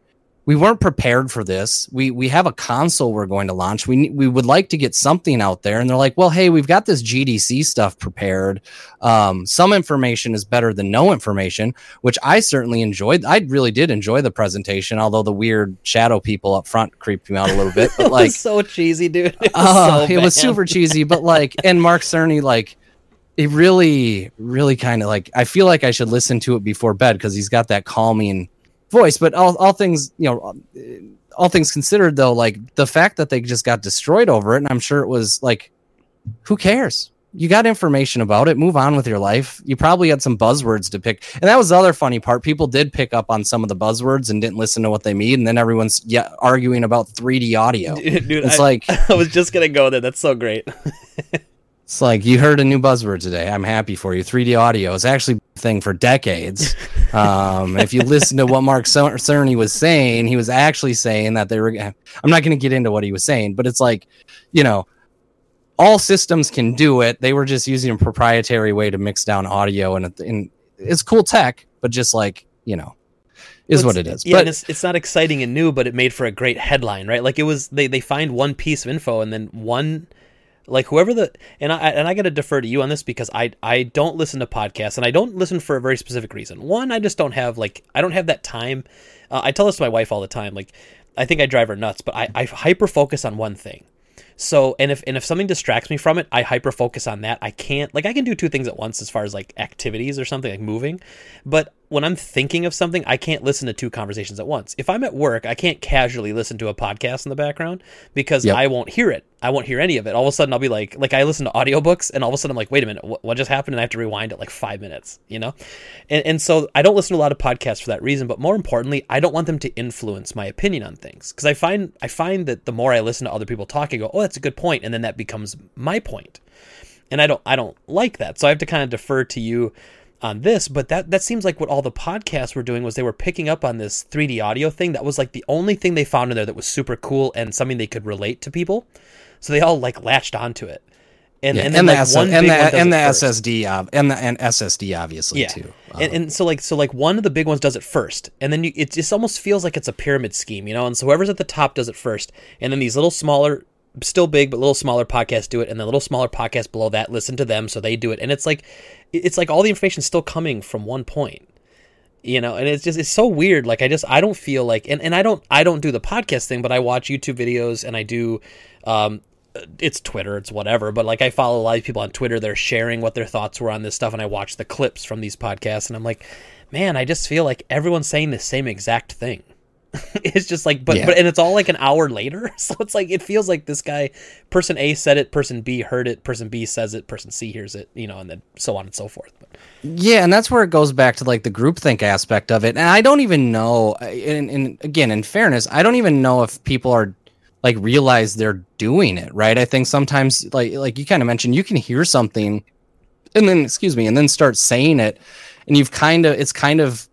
we weren't prepared for this. We we have a console we're going to launch. We we would like to get something out there, and they're like, well, hey, we've got this GDC stuff prepared. Um, some information is better than no information, which I certainly enjoyed. I really did enjoy the presentation, although the weird shadow people up front creeped me out a little bit. But it like, was so cheesy, dude. It was, oh, so it was super cheesy. But like, and Mark Cerny, like, it really, really kind of like. I feel like I should listen to it before bed because he's got that calming voice. But all, all things, you know, all things considered, though, like the fact that they just got destroyed over it, and I'm sure it was like, who cares? You got information about it. Move on with your life. You probably had some buzzwords to pick, and that was the other funny part. People did pick up on some of the buzzwords and didn't listen to what they mean, and then everyone's yeah arguing about 3D audio. Dude, It's I, like I was just gonna go there. That's so great. It's like you heard a new buzzword today. I'm happy for you. 3D audio is actually a thing for decades. um, if you listen to what Mark Cerny was saying, he was actually saying that they were. I'm not going to get into what he was saying, but it's like, you know, all systems can do it. They were just using a proprietary way to mix down audio, and, and it's cool tech, but just like you know, is what it is. Yeah, but, it's, it's not exciting and new, but it made for a great headline, right? Like it was they they find one piece of info and then one like whoever the and I and I got to defer to you on this because I I don't listen to podcasts and I don't listen for a very specific reason. One, I just don't have like I don't have that time. Uh, I tell this to my wife all the time. Like I think I drive her nuts, but I I hyper focus on one thing. So and if and if something distracts me from it, I hyper focus on that. I can't like I can do two things at once as far as like activities or something like moving, but when I'm thinking of something, I can't listen to two conversations at once. If I'm at work, I can't casually listen to a podcast in the background because yep. I won't hear it. I won't hear any of it. All of a sudden, I'll be like, like I listen to audiobooks, and all of a sudden, I'm like, wait a minute, what, what just happened? And I have to rewind it like five minutes, you know? And, and so I don't listen to a lot of podcasts for that reason. But more importantly, I don't want them to influence my opinion on things because I find I find that the more I listen to other people talk, I go, oh, that's a good point, and then that becomes my point, and I don't I don't like that. So I have to kind of defer to you on this, but that that seems like what all the podcasts were doing was they were picking up on this 3D audio thing. That was like the only thing they found in there that was super cool and something they could relate to people. So they all like latched onto it. And, yeah, and, then, and, like, the, S- and, the, and the SSD uh, and the and SSD obviously yeah. too. Um, and, and so like so like one of the big ones does it first, and then you, it just almost feels like it's a pyramid scheme, you know. And so whoever's at the top does it first, and then these little smaller still big but little smaller podcasts do it and the little smaller podcasts below that listen to them so they do it. And it's like it's like all the information still coming from one point you know and it's just it's so weird. Like i just i don't feel like and, and i don't i don't do the podcast thing but i watch youtube videos and i do um it's twitter it's whatever but like i follow a lot of people on twitter they're sharing what their thoughts were on this stuff and i watch the clips from these podcasts and i'm like man i just feel like everyone's saying the same exact thing it's just like but yeah. but and it's all like an hour later so it's like it feels like this guy person a said it person b heard it person b says it person c hears it you know and then so on and so forth but. yeah and that's where it goes back to like the groupthink aspect of it and i don't even know and, and again in fairness i don't even know if people are like realize they're doing it right i think sometimes like like you kind of mentioned you can hear something and then excuse me and then start saying it and you've kind of it's kind of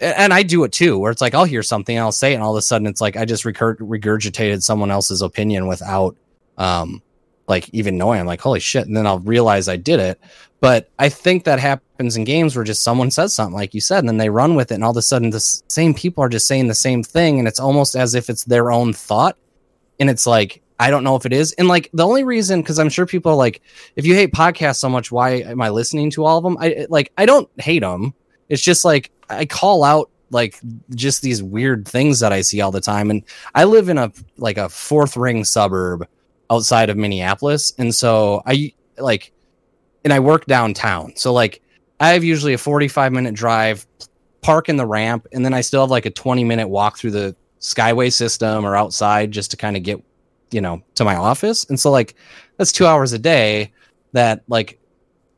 and I do it too, where it's like I'll hear something, I'll say it, and all of a sudden it's like I just recur- regurgitated someone else's opinion without, um, like even knowing. I'm like, holy shit, and then I'll realize I did it. But I think that happens in games where just someone says something, like you said, and then they run with it, and all of a sudden the same people are just saying the same thing, and it's almost as if it's their own thought, and it's like I don't know if it is. And like the only reason, because I'm sure people are like, if you hate podcasts so much, why am I listening to all of them? I like I don't hate them. It's just like I call out like just these weird things that I see all the time. And I live in a like a fourth ring suburb outside of Minneapolis. And so I like and I work downtown. So like I have usually a 45 minute drive, park in the ramp, and then I still have like a 20 minute walk through the skyway system or outside just to kind of get, you know, to my office. And so like that's two hours a day that like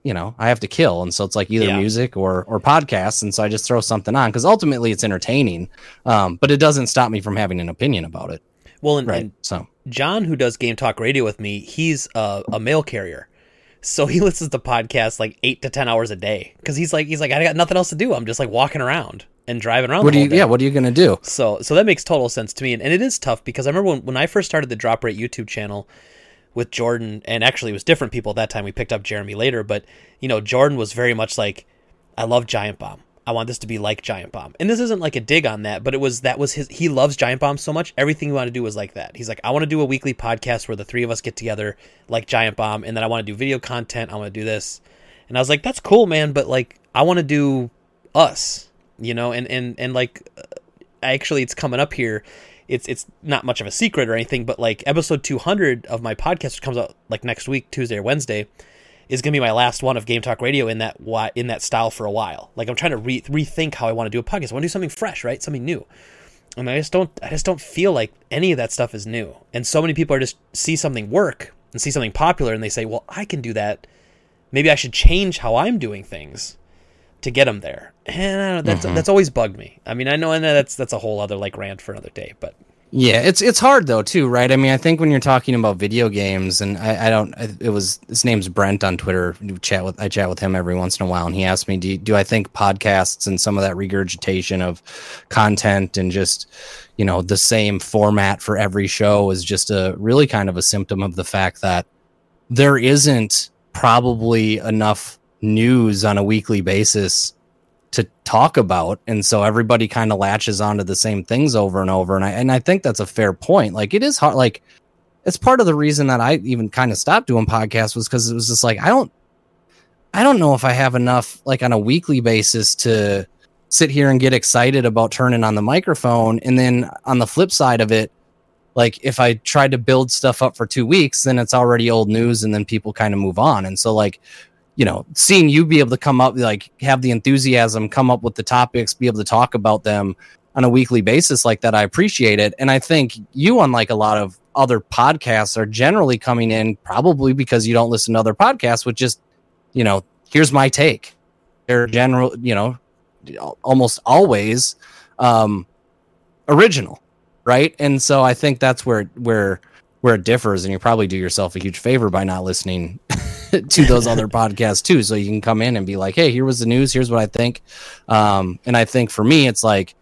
you know I have to kill, and so it's like either yeah. music or or podcasts, and so I just throw something on because ultimately it's entertaining, um, but it doesn't stop me from having an opinion about it. Well, and, right. And so John, who does Game Talk Radio with me, he's a, a mail carrier, so he listens to podcasts like eight to ten hours a day because he's like he's like I got nothing else to do. I'm just like walking around and driving around. What do you? Yeah, what are you gonna do? So so that makes total sense to me, and, and it is tough because I remember when when I first started the Drop Rate YouTube channel with Jordan, and actually it was different people at that time. We picked up Jeremy later, but you know, Jordan was very much like, I love Giant Bomb. I want this to be like Giant Bomb. And this isn't like a dig on that, but it was that was his he loves Giant Bomb so much. Everything he wanted to do was like that. He's like, I want to do a weekly podcast where the three of us get together like Giant Bomb, and then I want to do video content. I want to do this. And I was like, that's cool, man, but like I want to do us, you know, and and and like uh, actually it's coming up here it's it's not much of a secret or anything, but like episode 200 of my podcast, which comes out like next week, Tuesday or Wednesday, is to be my last one of Game Talk Radio in that in that style for a while. Like I'm trying to re- rethink how I want to do a podcast. I want to do something fresh, right? Something new. And I just don't I just don't feel like any of that stuff is new. And so many people are just see something work and see something popular and they say, "Well, I can do that. Maybe I should change how I'm doing things." To get them there. And know, that's mm-hmm. that's always bugged me. I mean, I know and that's that's a whole other like rant for another day, but Yeah, it's it's hard though too, right? I mean, I think when you're talking about video games, and I, I don't, it was his name's Brent on Twitter. Chat with I chat with him every once in a while, and he asked me, do do I think podcasts and some of that regurgitation of content and just you know the same format for every show is just a really kind of a symptom of the fact that there isn't probably enough news on a weekly basis to talk about. And so everybody kind of latches onto the same things over and over. And I and I think that's a fair point. Like it is hard like it's part of the reason that I even kind of stopped doing podcasts was cuz it was just like I don't I don't know if I have enough like on a weekly basis to sit here and get excited about turning on the microphone. And then on the flip side of it like if I tried to build stuff up for 2 weeks then it's already old news and then people kind of move on. And so like you know, seeing you be able to come up, like have the enthusiasm, come up with the topics, be able to talk about them on a weekly basis like that, I appreciate it. And I think you, unlike a lot of other podcasts, are generally coming in probably because you don't listen to other podcasts with just, you know, here's my take. They're general, you know, almost always um, original, right? And so I think that's where where where it differs, and you probably do yourself a huge favor by not listening to those other podcasts too. So you can come in and be like, hey, here was the news. Here's what I think. Um, and I think for me, it's like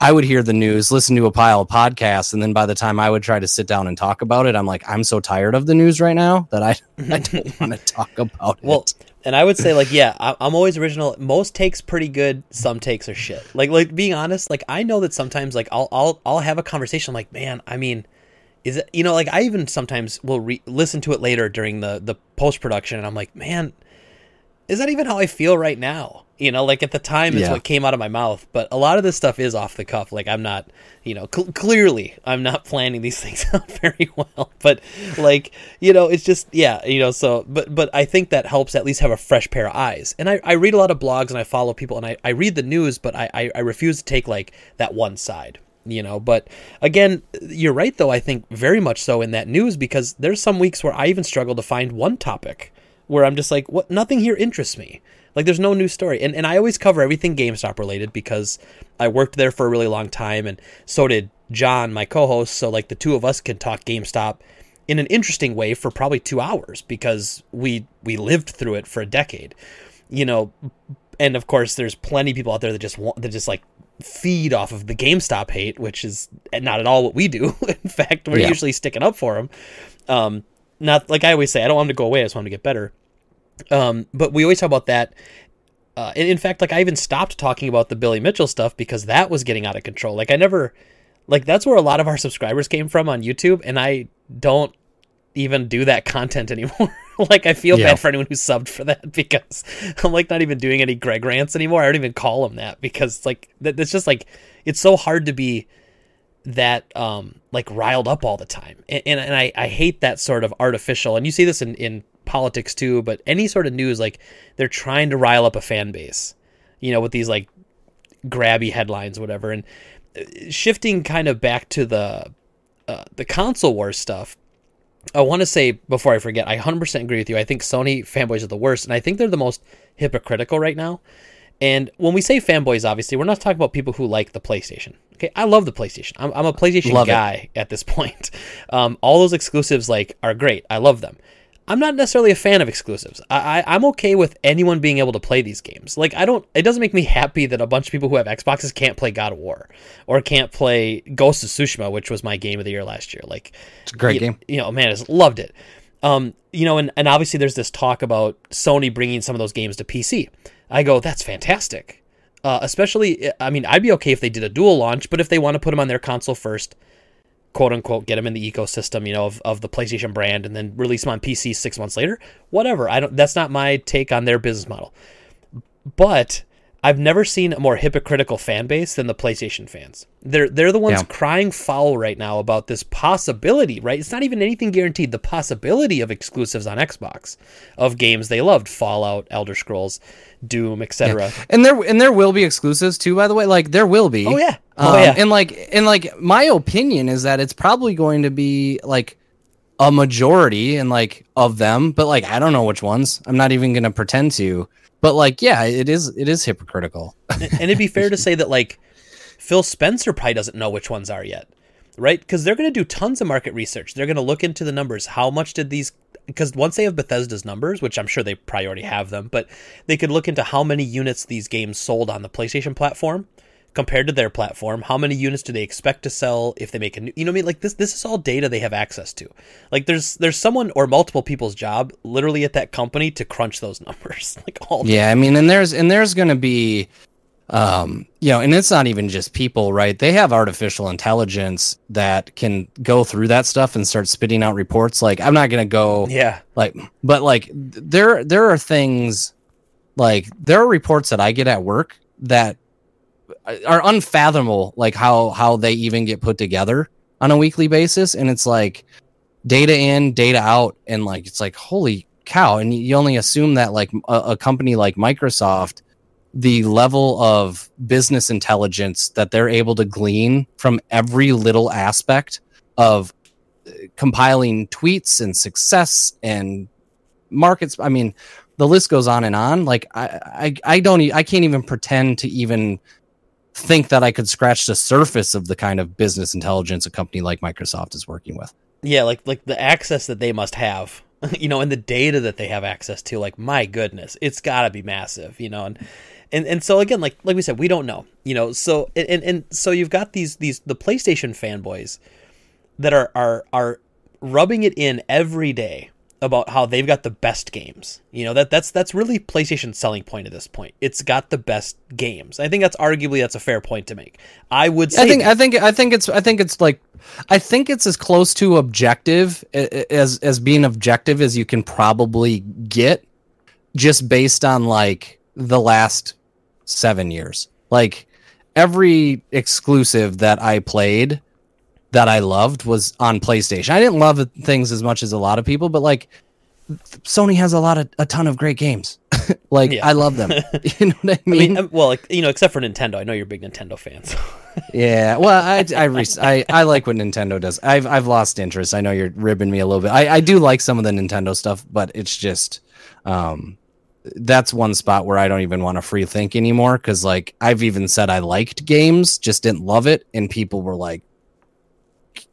I would hear the news, listen to a pile of podcasts, and then by the time I would try to sit down and talk about it, I'm like, I'm so tired of the news right now that I, I don't want to talk about it. well, it. And I would say like, yeah, I'm always original. Most takes pretty good. Some takes are shit. Like, like being honest, like I know that sometimes like I'll I'll I'll have a conversation like, man, I mean, is it you know like I even sometimes will re- listen to it later during the the post production, and I'm like, man, is that even how I feel right now? You know, like at the time is Yeah. what came out of my mouth, but a lot of this stuff is off the cuff. Like I'm not, you know, cl- clearly I'm not planning these things out very well. But like, you know, it's just yeah, you know. So, but but I think that helps at least have a fresh pair of eyes. And I, I read a lot of blogs and I follow people and I, I read the news, but I, I I refuse to take like that one side. You know, but again, you're right though. I think very much so in that news because there's some weeks where I even struggle to find one topic where I'm just like, what? Nothing here interests me. Like, there's no news story, and and I always cover everything GameStop related because I worked there for a really long time, and so did John, my co-host. So like the two of us can talk GameStop in an interesting way for probably two hours because we we lived through it for a decade, you know. And of course, there's plenty of people out there that just want that just like feed off of the GameStop hate, which is not at all what we do. in fact, we're Yeah. usually sticking up for them. Um, not like I always say, I don't want them to go away. I just want them to get better. Um, but we always talk about that. Uh, and in fact, like I even stopped talking about the Billy Mitchell stuff because that was getting out of control. Like I never, like that's where a lot of our subscribers came from on YouTube, and I don't even do that content anymore. like I feel Yeah. bad for anyone who subbed for that because I'm like not even doing any Greg rants anymore. I don't even call them that because like that, that's just like it's so hard to be that um like riled up all the time and, and, and I, I hate that sort of artificial and you see this in, in politics too but any sort of news like they're trying to rile up a fan base you know with these like grabby headlines whatever and uh, shifting kind of back to the uh, the console war stuff I want to say before I forget, I 100% agree with you. I think Sony fanboys are the worst, and I think they're the most hypocritical right now. And when we say fanboys, obviously, we're not talking about people who like the PlayStation. Okay, I love the PlayStation. I'm, I'm a PlayStation Love it. guy at this point. Um, all those exclusives like are great. I love them. I'm not necessarily a fan of exclusives. I, I I'm okay with anyone being able to play these games. Like I don't. It doesn't make me happy that a bunch of people who have Xboxes can't play God of War or can't play Ghost of Tsushima, which was my game of the year last year. Like It's a great you, game. You know, man, I just loved it. Um, you know, and, and obviously there's this talk about Sony bringing some of those games to PC. I go, that's fantastic. Uh, especially, I mean, I'd be okay if they did a dual launch, but if they want to put them on their console first, quote unquote, get them in the ecosystem, you know, of, of the PlayStation brand, and then release them on PC six months later, whatever. I don't. That's not my take on their business model. But I've never seen a more hypocritical fan base than the PlayStation fans. They're they're the ones Yeah. crying foul right now about this possibility, right? It's not even anything guaranteed. The possibility of exclusives on Xbox of games they loved, Fallout, Elder Scrolls, Doom, etc. And there and there will be exclusives too, by the way. Like there will be. Oh yeah. Oh Um, yeah. And like and like my opinion is that it's probably going to be like a majority and like of them, but like I don't know which ones. I'm not even gonna pretend to. But like yeah, it is it is hypocritical. and it'd be fair to say that like Phil Spencer probably doesn't know which ones are yet. right? Because they're going to do tons of market research. They're going to look into the numbers. How much did these? Because once they have Bethesda's numbers, which I'm sure they probably already have them, but they could look into how many units these games sold on the PlayStation platform compared to their platform. How many units do they expect to sell if they make a new? You know what I mean? Like this. This is all data they have access to. Like there's there's someone or multiple people's job literally at that company to crunch those numbers. Like all. day. Yeah, I mean, and there's and there's going to be, um, you know, and it's not even just people, right? They have artificial intelligence that can go through that stuff and start spitting out reports. Like, I'm not going to go, Yeah. like, but like, there there are things, like, there are reports that I get at work that are unfathomable, like how how they even get put together on a weekly basis, and it's like data in, data out, and like it's like holy cow, and you only assume that like a, a company like Microsoft, the level of business intelligence that they're able to glean from every little aspect of uh, compiling tweets and success and markets. I mean, the list goes on and on. Like I, I, I don't, i can't even pretend to even think that I could scratch the surface of the kind of business intelligence a company like Microsoft is working with. Yeah, like like the access that they must have, you know, and the data that they have access to, like my goodness, it's got to be massive, you know, and and and so again, like like we said, we don't know, you know, so and and so you've got these these the PlayStation fanboys that are are are rubbing it in every day about how they've got the best games. You know, that that's that's really PlayStation's selling point at this point. It's got the best games. I think that's arguably that's a fair point to make. I would say I think, that. I think, I think it's, I think it's like, I think it's as close to objective as as being objective as you can probably get, just based on like the last seven years. Like every exclusive that I played that I loved was on PlayStation. I didn't love things as much as a lot of people, but like Sony has a lot of a ton of great games. like Yeah. I love them. you know what I I mean? mean, um, well, you know, except for Nintendo. I know you're a big Nintendo fan. So. Yeah, well, I I, rec- I I like what Nintendo does. I've I've lost interest. I know you're ribbing me a little bit. I, I do like some of the Nintendo stuff, but it's just um that's one spot where I don't even want to free think anymore because like I've even said I liked games, just didn't love it, and people were like,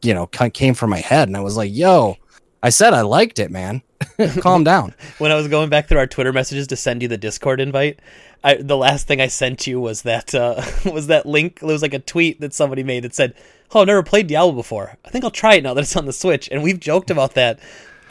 you know, came from my head, and I was like, yo, I said I liked it, man. Calm down. when I was going back through our Twitter messages to send you the Discord invite, I, the last thing I sent you was that uh, was that link. It was like a tweet that somebody made that said, "Oh, I've never played Diablo before. I think I'll try it now that it's on the Switch." And we've joked about that,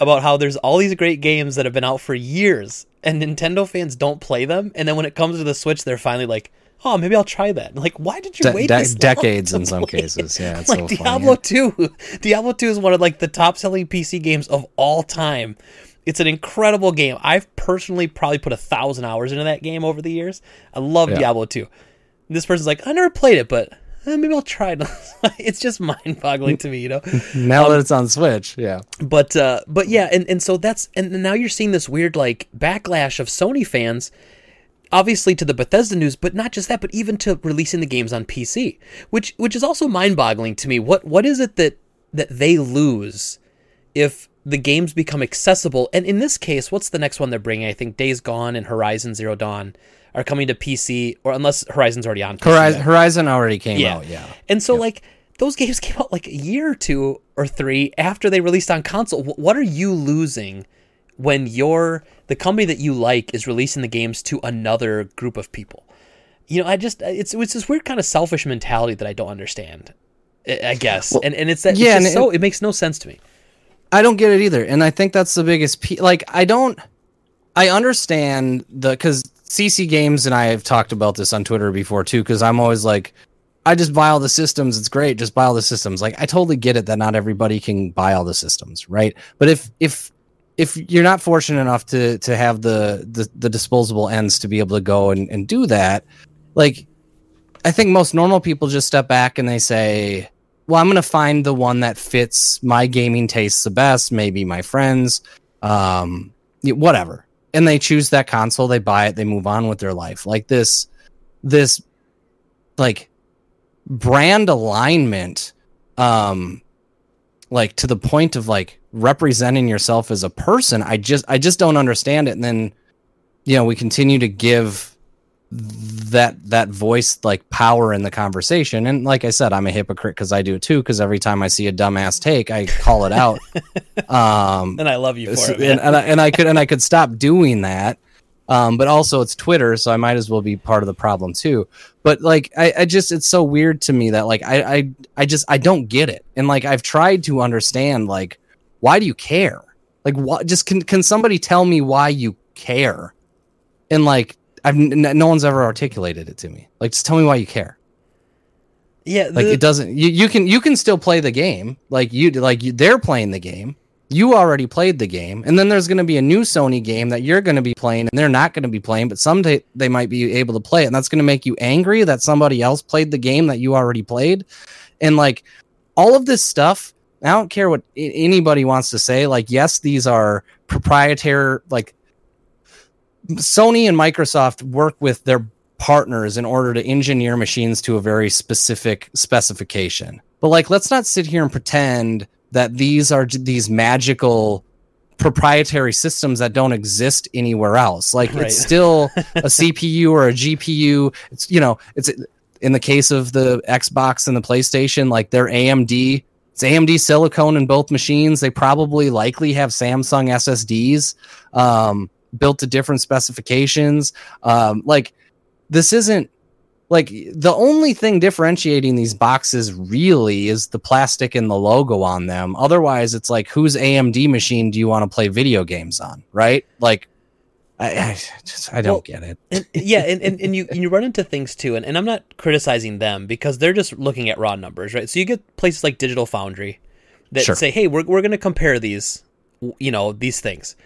about how there's all these great games that have been out for years, and Nintendo fans don't play them. And then when it comes to the Switch, they're finally like, "Oh, maybe I'll try that." Like, why did you De- wait de- this decades in some it? cases. Yeah, it's like so funny, Diablo yeah. 2. Diablo 2 is one of like the top selling PC games of all time. It's an incredible game. I've personally probably put a thousand hours into that game over the years. I love Yeah. Diablo 2. This person's like, I never played it, but eh, maybe I'll try it. it's just mind boggling to me, you know? Now that it's on Switch, yeah. but uh but yeah and and so that's and now you're seeing this weird like backlash of sony fans obviously to the bethesda news but not just that but even to releasing the games on pc which which is also mind-boggling to me what what is it that that they lose if the games become accessible and in this case what's the next one they're bringing i think days gone and horizon zero dawn are coming to pc or unless horizon's already on PC, Horizon, Horizon already came Yeah. out, yeah. and so, like, those games came out like a year or two or three after they released on console. What are you losing when your the company that you like is releasing the games to another group of people? You know, I just it's it's this weird kind of selfish mentality that I don't understand. I guess, and and it's that yeah, and so it makes no sense to me. I don't get it either, and I think that's the biggest. Pe- like, I don't. I understand the because CC Games and I have talked about this on Twitter before too. Because I'm always like, I just buy all the systems. It's great. Just buy all the systems. Like, I totally get it that not everybody can buy all the systems, right? But if if if you're not fortunate enough to to have the the, the disposable ends to be able to go and, and do that, like, I think most normal people just step back and they say, well, I'm going to find the one that fits my gaming tastes the best, maybe my friends, um, whatever. And they choose that console, they buy it, they move on with their life. Like this, this, like, brand alignment, um, like to the point of like representing yourself as a person. I just, I just don't understand it. And then, you know, we continue to give that that voice like power in the conversation and like i said i'm a hypocrite because i do it too because every time i see a dumbass take i call it out um and i love you for it and, and, I, and i could and i could stop doing that um but also it's twitter so i might as well be part of the problem too but like i, I just it's so weird to me that like I, I i just i don't get it and like i've tried to understand like why do you care like what just can can somebody tell me why you care and like I've n- no one's ever articulated it to me. Like, just tell me why you care. yeah Like, it doesn't. You, you can you can still play the game. Like you like you, they're playing the game. You already played the game, and then there's going to be a new Sony game that you're going to be playing, and they're not going to be playing. But someday they might be able to play it, and that's going to make you angry that somebody else played the game that you already played. And like all of this stuff, I don't care what anybody wants to say. Like, yes, these are proprietary. Like Sony and Microsoft work with their partners in order to engineer machines to a very specific specification. But like, let's not sit here and pretend that these are these magical proprietary systems that don't exist anywhere else. Like, Right. it's still a CPU or a GPU. It's you know, it's in the case of the Xbox and the PlayStation, like they're AMD. It's AMD silicone in both machines. They probably likely have Samsung SSDs um, built to different specifications. Um, like this isn't like the only thing differentiating these boxes really is the plastic and the logo on them. Otherwise, it's like whose AMD machine do you want to play video games on, right? Like, I, I just I don't Well, get it. and, yeah, and, and, and you and you run into things too, and, and I'm not criticizing them because they're just looking at raw numbers, right? So you get places like Digital Foundry that Sure. say, "Hey, we're we're going to compare these, you know, these things,"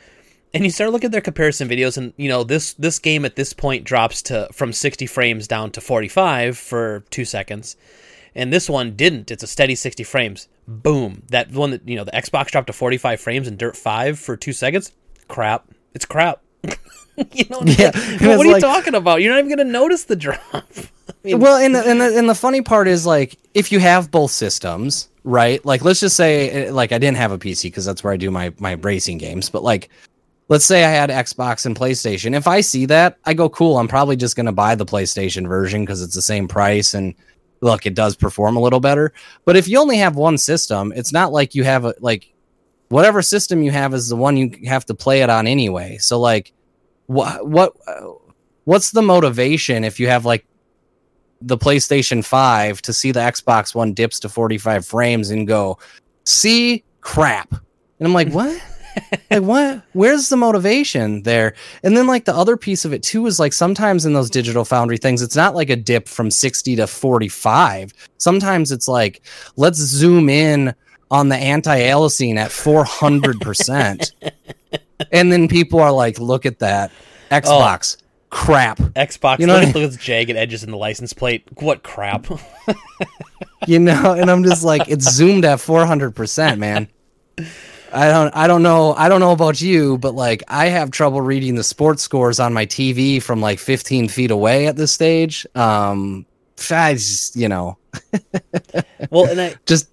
and you start looking at their comparison videos, and you know, this this game at this point drops to from 60 frames down to 45 for two seconds, and this one didn't. It's a steady 60 frames. Boom, that one that you know, the Xbox dropped to 45 frames in Dirt 5 for two seconds. Crap, it's crap. you know, Yeah, what, and what it's are you talking about? You're not even going to notice the drop. I mean, well, and the, and the, and the funny part is like if you have both systems, right? Like let's just say eh, like I didn't have a PC because that's where I do my my racing games, but like let's say I had Xbox and PlayStation. If I see that, I go cool. I'm probably just going to buy the PlayStation version because it's the same price and look, it does perform a little better. But if you only have one system, it's not like you have a like whatever system you have is the one you have to play it on anyway. So like what what what's the motivation if you have like the PlayStation 5 to see the Xbox One dips to 45 frames and go, see crap. And I'm like, what? Like what? Where's the motivation there? And then like the other piece of it too is like sometimes in those digital foundry things it's not like a dip from 60 to 45 sometimes it's like let's zoom in on the anti-aliasing at 400% and then people are like look at that. Oh. Xbox. Crap. Xbox, You know look, at, look at those jagged edges in the license plate. What crap? you know and i'm just like it's zoomed at 400% man i don't i don't know i don't know about you but like i have trouble reading the sports scores on my tv from like 15 feet away at this stage um i just you know well, and I, just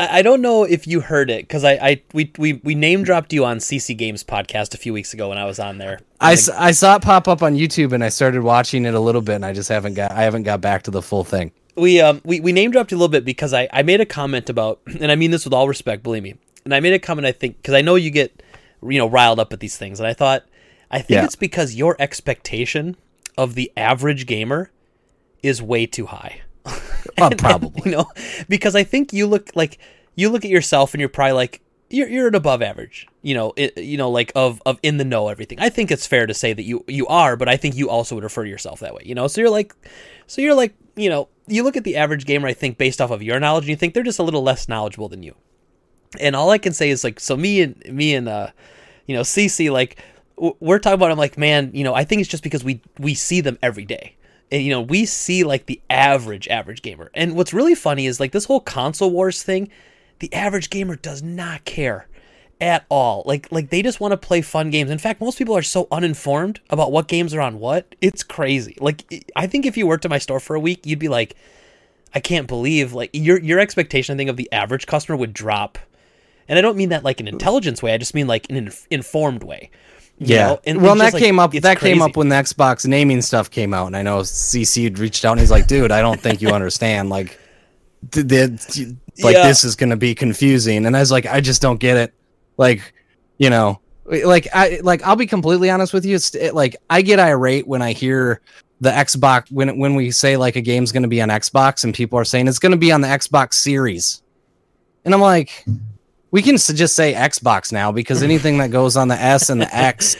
I don't know if you heard it because I, I we, we we name dropped you on CC Games podcast a few weeks ago when I was on there. I, And s- I saw it pop up on youtube and i started watching it a little bit and i just haven't got i haven't got back to the full thing we um we, we name dropped you a little bit because I, I made a comment about and I mean this with all respect, believe me. And I made a comment I think because I know you get you know riled up at these things, and I thought I think Yeah. it's because your expectation of the average gamer is way too high. well, probably you know, because I think you look like you look at yourself and you're probably like you're you're an above average. You know, it, you know, like of of in the know everything. I think it's fair to say that you you are, but I think you also would refer to yourself that way. You know, so you're like, so you're like, you know, you look at the average gamer. I think based off of your knowledge, and you think they're just a little less knowledgeable than you. And all I can say is like, so me and me and uh, you know, CC like we're talking about. I'm like, man, you know, I think it's just because we we see them every day. And, you know, we see like the average average gamer. And what's really funny is like this whole console wars thing. The average gamer does not care at all. Like like they just want to play fun games. In fact, most people are so uninformed about what games are on what. It's crazy. Like I think if you worked at my store for a week, you'd be like, I can't believe like your your expectation I think of the average customer would drop. And I don't mean that like an intelligence way. I just mean like an inf- informed way. you Yeah. know? And well, it's that just, like, came up. it's That came up when the Xbox naming stuff came out, and I know CC had reached out and he's like, "Dude, I don't think you understand. Like, th- th- like Yeah. this is going to be confusing." And I was like, "I just don't get it." Like, you know, like I like I'll be completely honest with you. It's it, like I get irate when I hear the Xbox when when we say like a game's going to be on Xbox and people are saying it's going to be on the Xbox Series, and I'm like. We can just say Xbox now because anything that goes on the S and the X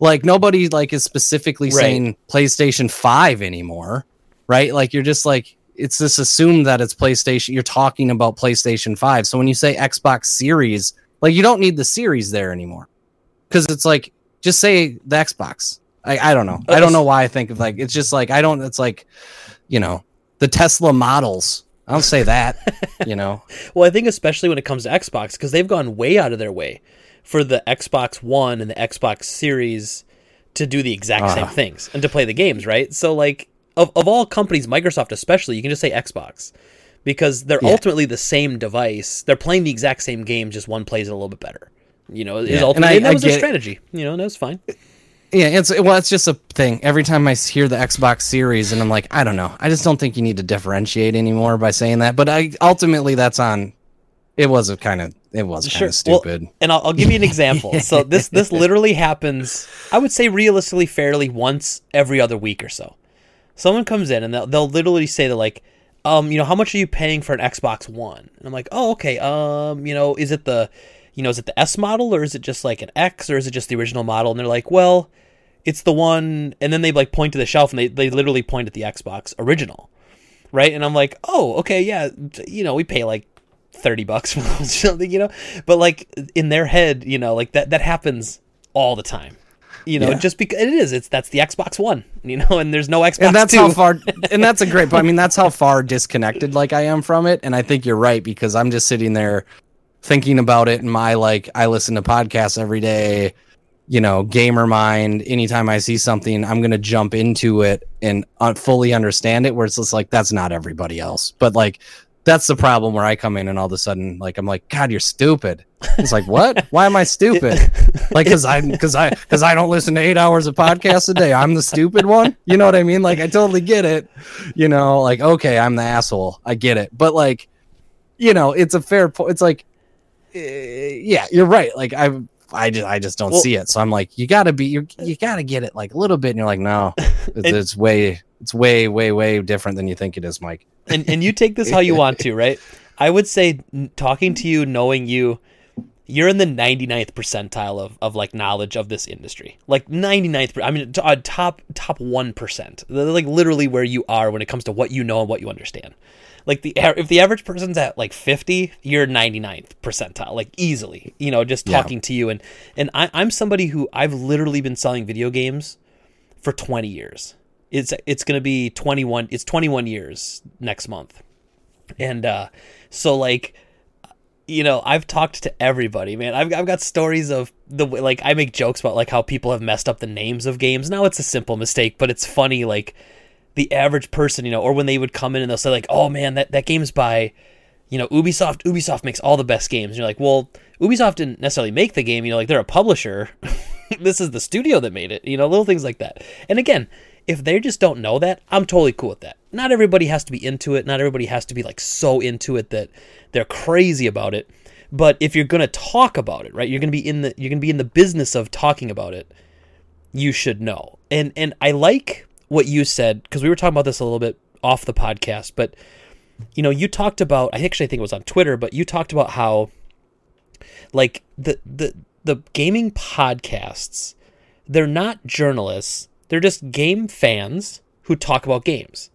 like nobody like is specifically Right. saying PlayStation 5 anymore, right? Like you're just like it's just assumed that it's PlayStation you're talking about PlayStation 5. So when you say Xbox Series, like you don't need the series there anymore. Cuz it's like just say the Xbox. I I don't know. I don't know why I think of like it's just like I don't it's like you know, the Tesla models. I don't say that, you know. Well, I think especially when it comes to Xbox, because they've gone way out of their way for the Xbox One and the Xbox Series to do the exact same Ah. things and to play the games, right? So, like, of, of all companies, Microsoft especially, you can just say Xbox because they're Yeah. ultimately the same device. They're playing the exact same game, just one plays it a little bit better. You know, is Yeah, and ultimately I- and that I was their strategy. You know, and that was fine. Yeah, it's well, it's just a thing. Every time I hear the Xbox Series, and I'm like, I don't know. I just don't think you need to differentiate anymore by saying that. But I ultimately, that's on. It was a kind of. It was kind Sure. of Well, stupid. and I'll, I'll give you an example. so this this literally happens. I would say realistically, fairly once every other week or so. Someone comes in and they'll they'll literally say they're like, um, you know, how much are you paying for an Xbox One? And I'm like, oh, okay. Um, you know, is it the, you know, is it the S model or is it just like an X or is it just the original model? And they're like, well, it's the one. And then they like point to the shelf and they they literally point at the Xbox original, right? And I'm like, oh, okay, yeah. You know, we pay like 30 bucks for something, you know? But like in their head, you know, like that that happens all the time. You know, Yeah. just because it is, it's that's the Xbox One, you know, and there's no Xbox And that's 2. how far. And that's a great. point. I mean, that's how far disconnected like I am from it. And I think you're right because I'm just sitting there thinking about it in my like. I listen to podcasts every day. You know, gamer mind. Anytime I see something, I'm gonna jump into it and uh, fully understand it. Where it's just like that's not everybody else, but like that's the problem where I come in and all of a sudden, like, I'm like, God, you're stupid. It's like, what? Why am I stupid? Like, because I, because I, because I don't listen to eight hours of podcasts a day. I'm the stupid one. You know what I mean? Like, I totally get it. You know, like, okay, I'm the asshole. I get it. But like, you know, it's a fair point. It's like, yeah, you're right. Like, I, I just, I just don't Well- see it. So I'm like, you gotta be, you, you gotta get it like a little bit. And you're like, no, it's, And- it's way, it's way, way, way different than you think it is, Mike. and and you take this how you want to, right? I would say talking to you, knowing you, you're in the 99th percentile of, of like knowledge of this industry. Like 99th, I mean, uh, top top one percent. Like literally where you are when it comes to what you know and what you understand. Like the if the average person's at like 50, you're 99th percentile, like easily. You know, just Yeah. talking to you and and I, I'm somebody who I've literally been selling video games for 20 years. It's it's going to be 21 it's 21 years next month. And uh so like you know, I've talked to everybody, man. I've I've got stories of the way like I make jokes about like how people have messed up the names of games. Now it's a simple mistake, but it's funny like the average person, you know, or when they would come in and they'll say like, "Oh man, that that game's by you know, Ubisoft Ubisoft makes all the best games." And you're like, "Well, Ubisoft didn't necessarily make the game, you know, like they're a publisher. this is the studio that made it." You know, little things like that. And again, if they just don't know that, I'm totally cool with that. Not everybody has to be into it. Not everybody has to be like so into it that they're crazy about it. But if you're to talk about it, right? You're to be in the you're to be in the business of talking about it. You should know. And and I like what you said because we were talking about this a little bit off the podcast, but you know, you talked about I actually think it was on Twitter, but you talked about how like the the the gaming podcasts, they're not journalists, they're just game fans who talk about games.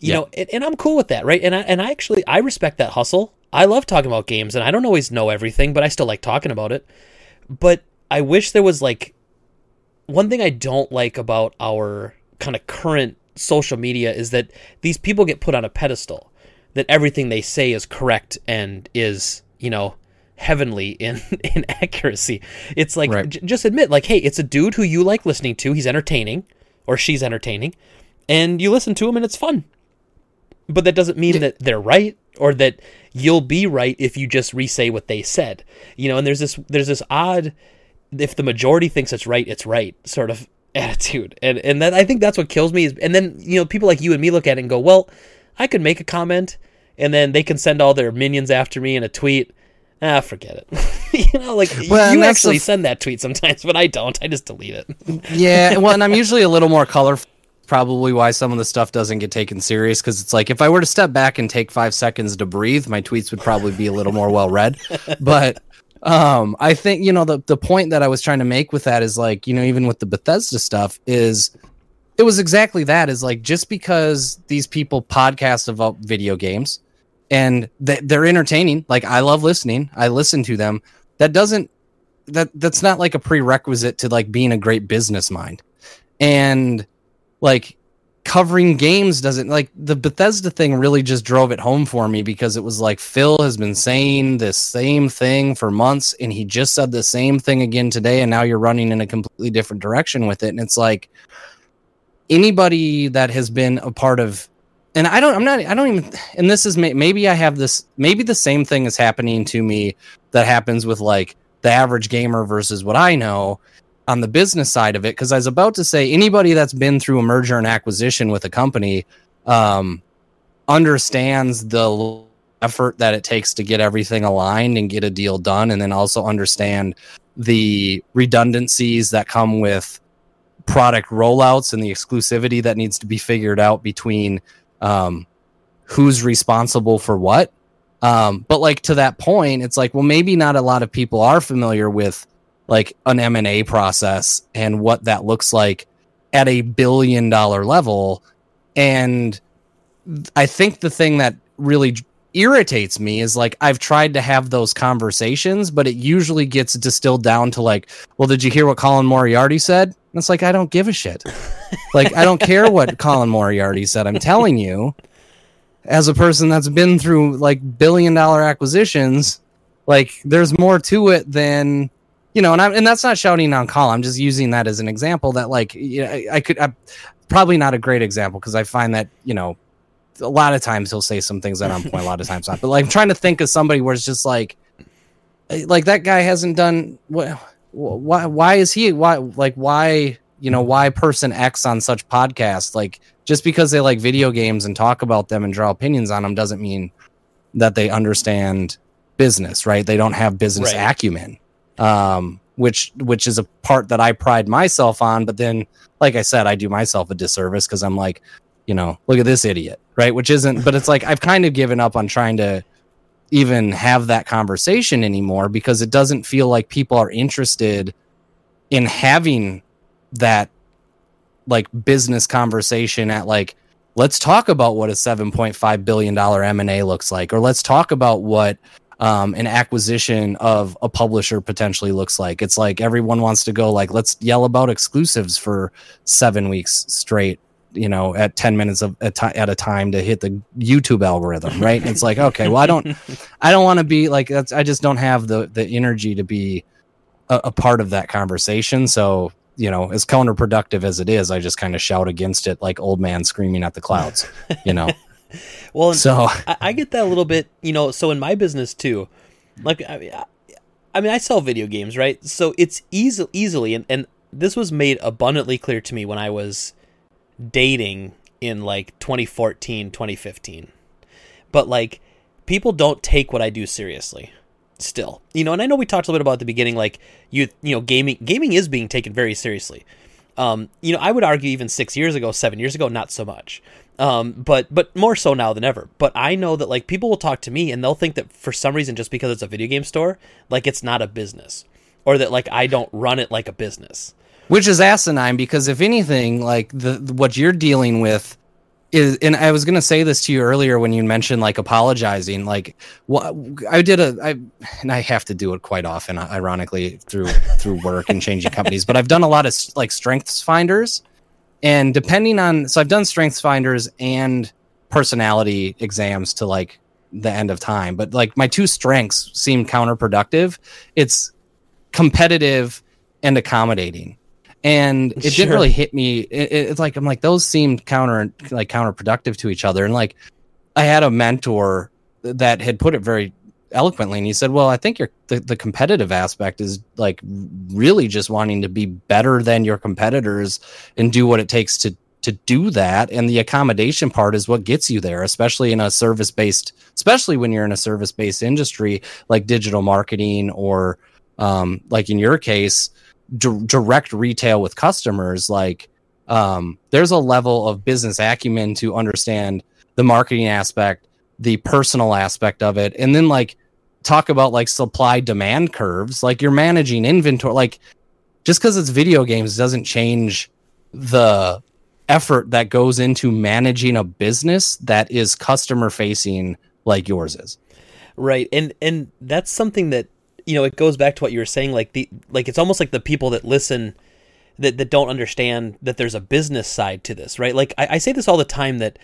You Yeah. know, and, and I'm cool with that, right? And I and I actually I respect that hustle. I love talking about games and I don't always know everything, but I still like talking about it. But I wish there was like one thing I don't like about our kind of current social media is that these people get put on a pedestal that everything they say is correct and is, you know, heavenly in in accuracy. It's like Right. j- just admit like, hey, it's a dude who you like listening to. He's entertaining or she's entertaining, and you listen to him and it's fun. But that doesn't mean that they're right or that you'll be right if you just re-say what they said. You know, and there's this there's this odd if the majority thinks it's right, it's right sort of attitude. And and then I think that's what kills me is and then you know people like you and me look at it and go, "Well, I could make a comment and then they can send all their minions after me in a tweet." Ah, forget it. you know, like Well, you actually the- send that tweet sometimes, but I don't. I just delete it. yeah well and i'm usually a little more colorful probably why some of the stuff doesn't get taken serious because it's like if i were to step back and take five seconds to breathe my tweets would probably be a little more well read but um i think you know the, the point that i was trying to make with that is like you know even with the bethesda stuff is it was exactly that is like just because these people podcast about video games and they, they're entertaining like i love listening i listen to them that doesn't that that's not like a prerequisite to like being a great business mind. And like covering games doesn't like the Bethesda thing really just drove it home for me because it was like Phil has been saying this same thing for months and he just said the same thing again today and now you're running in a completely different direction with it. And it's like anybody that has been a part of and I don't I'm not I don't even and this is maybe I have this maybe the same thing is happening to me that happens with like the average gamer versus what I know on the business side of it because I was about to say anybody that's been through a merger and acquisition with a company um, understands the effort that it takes to get everything aligned and get a deal done, and then also understand the redundancies that come with product rollouts and the exclusivity that needs to be figured out between um, who's responsible for what. Um, but like to that point, it's like, well, maybe not a lot of people are familiar with like an M&A process and what that looks like at a billion dollar level. And I think the thing that really irritates me is like I've tried to have those conversations but it usually gets distilled down to like well did you hear what Colin Moriarty said? And it's like I don't give a shit. Like I don't care what Colin Moriarty said I'm telling you. As a person that's been through like billion dollar acquisitions like there's more to it than you know, and I'm and that's not shouting on call. I'm just using that as an example that like you know, I, I could I, probably not a great example because I find that you know a lot of times he'll say some things that on point, a lot of times not. But like I'm trying to think of somebody where it's just like eh, like that guy hasn't done what why why is he why like why you know why person X on such podcasts like just because they like video games and talk about them and draw opinions on them doesn't mean that they understand business right they don't have business Right. acumen um, which which is a part that I pride myself on. But then, like I said, I do myself a disservice because I'm like, you know, look at this idiot, right? Which isn't. But it's like I've kind of given up on trying to even have that conversation anymore because it doesn't feel like people are interested in having that like business conversation at like let's talk about what a 7.5 billion dollar M&A looks like or let's talk about what um, an acquisition of a publisher potentially looks like. It's like everyone wants to go like let's yell about exclusives for 7 weeks straight, you know, at 10 minutes of at, at a time to hit the YouTube algorithm, right? And it's like, okay, well I don't I don't want to be like that's I just don't have the the energy to be a, a part of that conversation. So, you know, as counterproductive as it is, I just kind of shout against it like old man screaming at the clouds, you know. Well, So I, I get that a little bit, you know. So in my business too, like I mean, I, I mean, I sell video games, right? So it's easy, easily, and and this was made abundantly clear to me when I was dating in like 2014, 2015. But like, people don't take what I do seriously. Still, you know, and I know we talked a little bit about at the beginning, like you, you know, gaming, gaming is being taken very seriously. Um, you know, I would argue even six years ago, seven years ago, not so much. Um, but but more so now than ever. But I know that like people will talk to me and they'll think that for some reason just because it's a video game store, like it's not a business, or that like I don't run it like a business. which is asinine because if anything like the what you're dealing with is and i was going to say this to you earlier when you mentioned like apologizing like what i did a i and i have to do it quite often ironically through through work and changing companies but i've done a lot of like strengths finders and depending on so i've done strengths finders and personality exams to like the end of time but like my two strengths seem counterproductive. It's competitive and accommodating. And it Sure. didn't really hit me it, it- it's like i'm like those seemed counter like counterproductive to each other. And like i had a mentor that had put it very eloquently and he said well i think your the, the competitive aspect is like really just wanting to be better than your competitors and do what it takes to to do that and the accommodation part is what gets you there especially in a service based especially when you're in a service based industry like digital marketing or um, like in your case direct retail with customers like um, there's a level of business acumen to understand the marketing aspect the personal aspect of it and then like talk about like supply demand curves like you're managing inventory like just because it's video games doesn't change the effort that goes into managing a business that is customer facing like yours is. Right. And and that's something that you know, it goes back to what you were saying like the like it's almost like the people that listen that that don't understand that there's a business side to this, right? Like I, I say this all the time that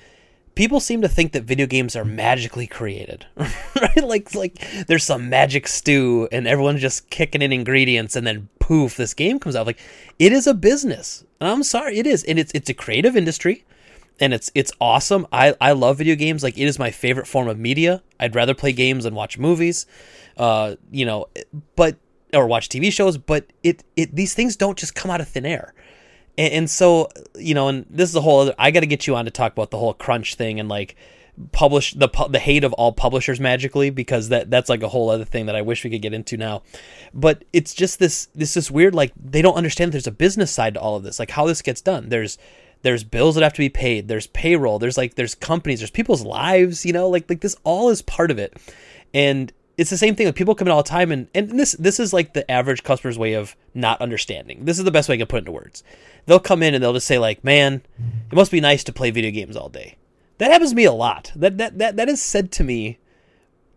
people seem to think that video games are magically created right? Like like there's some magic stew and everyone's just kicking in ingredients and then poof this game comes out. Like it is a business. And i'm sorry it is. And it's it's a creative industry and it's it's awesome. I i love video games. Like it is my favorite form of media. I'd rather play games than watch movies uh you know but or watch tv shows but it it these things don't just come out of thin air and, and so, you know, and this is a whole other. I got to get you on to talk about the whole crunch thing and like publish the the hate of all publishers magically because that that's like a whole other thing that I wish we could get into now. But it's just this this this weird like they don't understand there's a business side to all of this, like how this gets done. There's there's bills that have to be paid, there's payroll, there's like there's companies, there's people's lives, you know, like like this all is part of it. And it's the same thing. Like people come in all the time, and and this this is like the average customer's way of not understanding. This is the best way I can put it into words. They'll come in and they'll just say like, "Man, it must be nice to play video games all day." That happens to me a lot. That that that that is said to me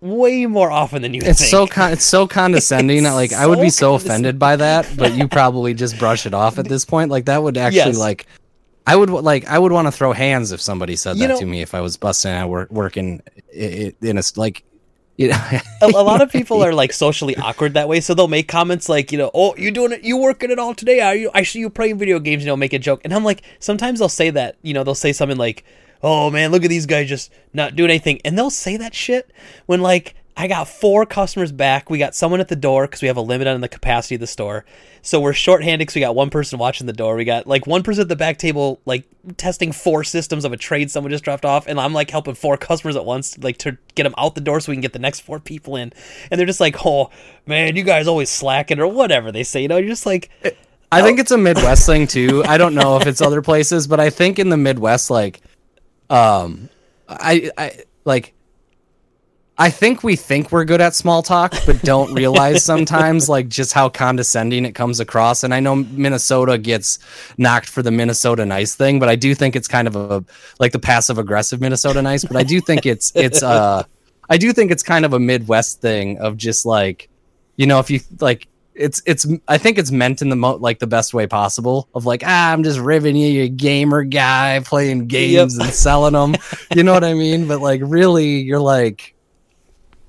way more often than you it's think. so con- it's so condescending It's like i would be so so offended by that but you probably just brush it off at this point like that would actually Yes. like i would like i would want to throw hands if somebody said You that know- to me if i was busting out work working in a like you know a, a lot of people are like socially awkward that way, so they'll make comments like, you know, "Oh, you doing it? You working it all today? Are you? I see you playing video games." You know, make a joke, and I'm like, sometimes they'll say that, you know, they'll say something like, "Oh man, look at these guys just not doing anything," and they'll say that shit when like I got four customers back. We got someone at the door because we have a limit on the capacity of the store. So we're shorthanded because we got one person watching the door. We got like one person at the back table, like testing four systems of a trade someone just dropped off, and I'm like helping four customers at once, like to get them out the door so we can get the next four people in. And they're just like, "Oh man, you guys always slacking," or whatever they say. You know, you're just like, I think it's a Midwest thing too. I don't know if it's other places, but I think in the Midwest, like, um, I, I like, I think we think we're good at small talk, but don't realize sometimes like just how condescending it comes across. And I know Minnesota gets knocked for the Minnesota nice thing, but I do think it's kind of a like the passive aggressive Minnesota nice. But I do think it's it's uh, I do think it's kind of a Midwest thing of just like, you know, if you like it's it's I think it's meant in the mo- like the best way possible of like ah I'm just ribbing you you gamer guy playing games and selling them you know what I mean but like really you're like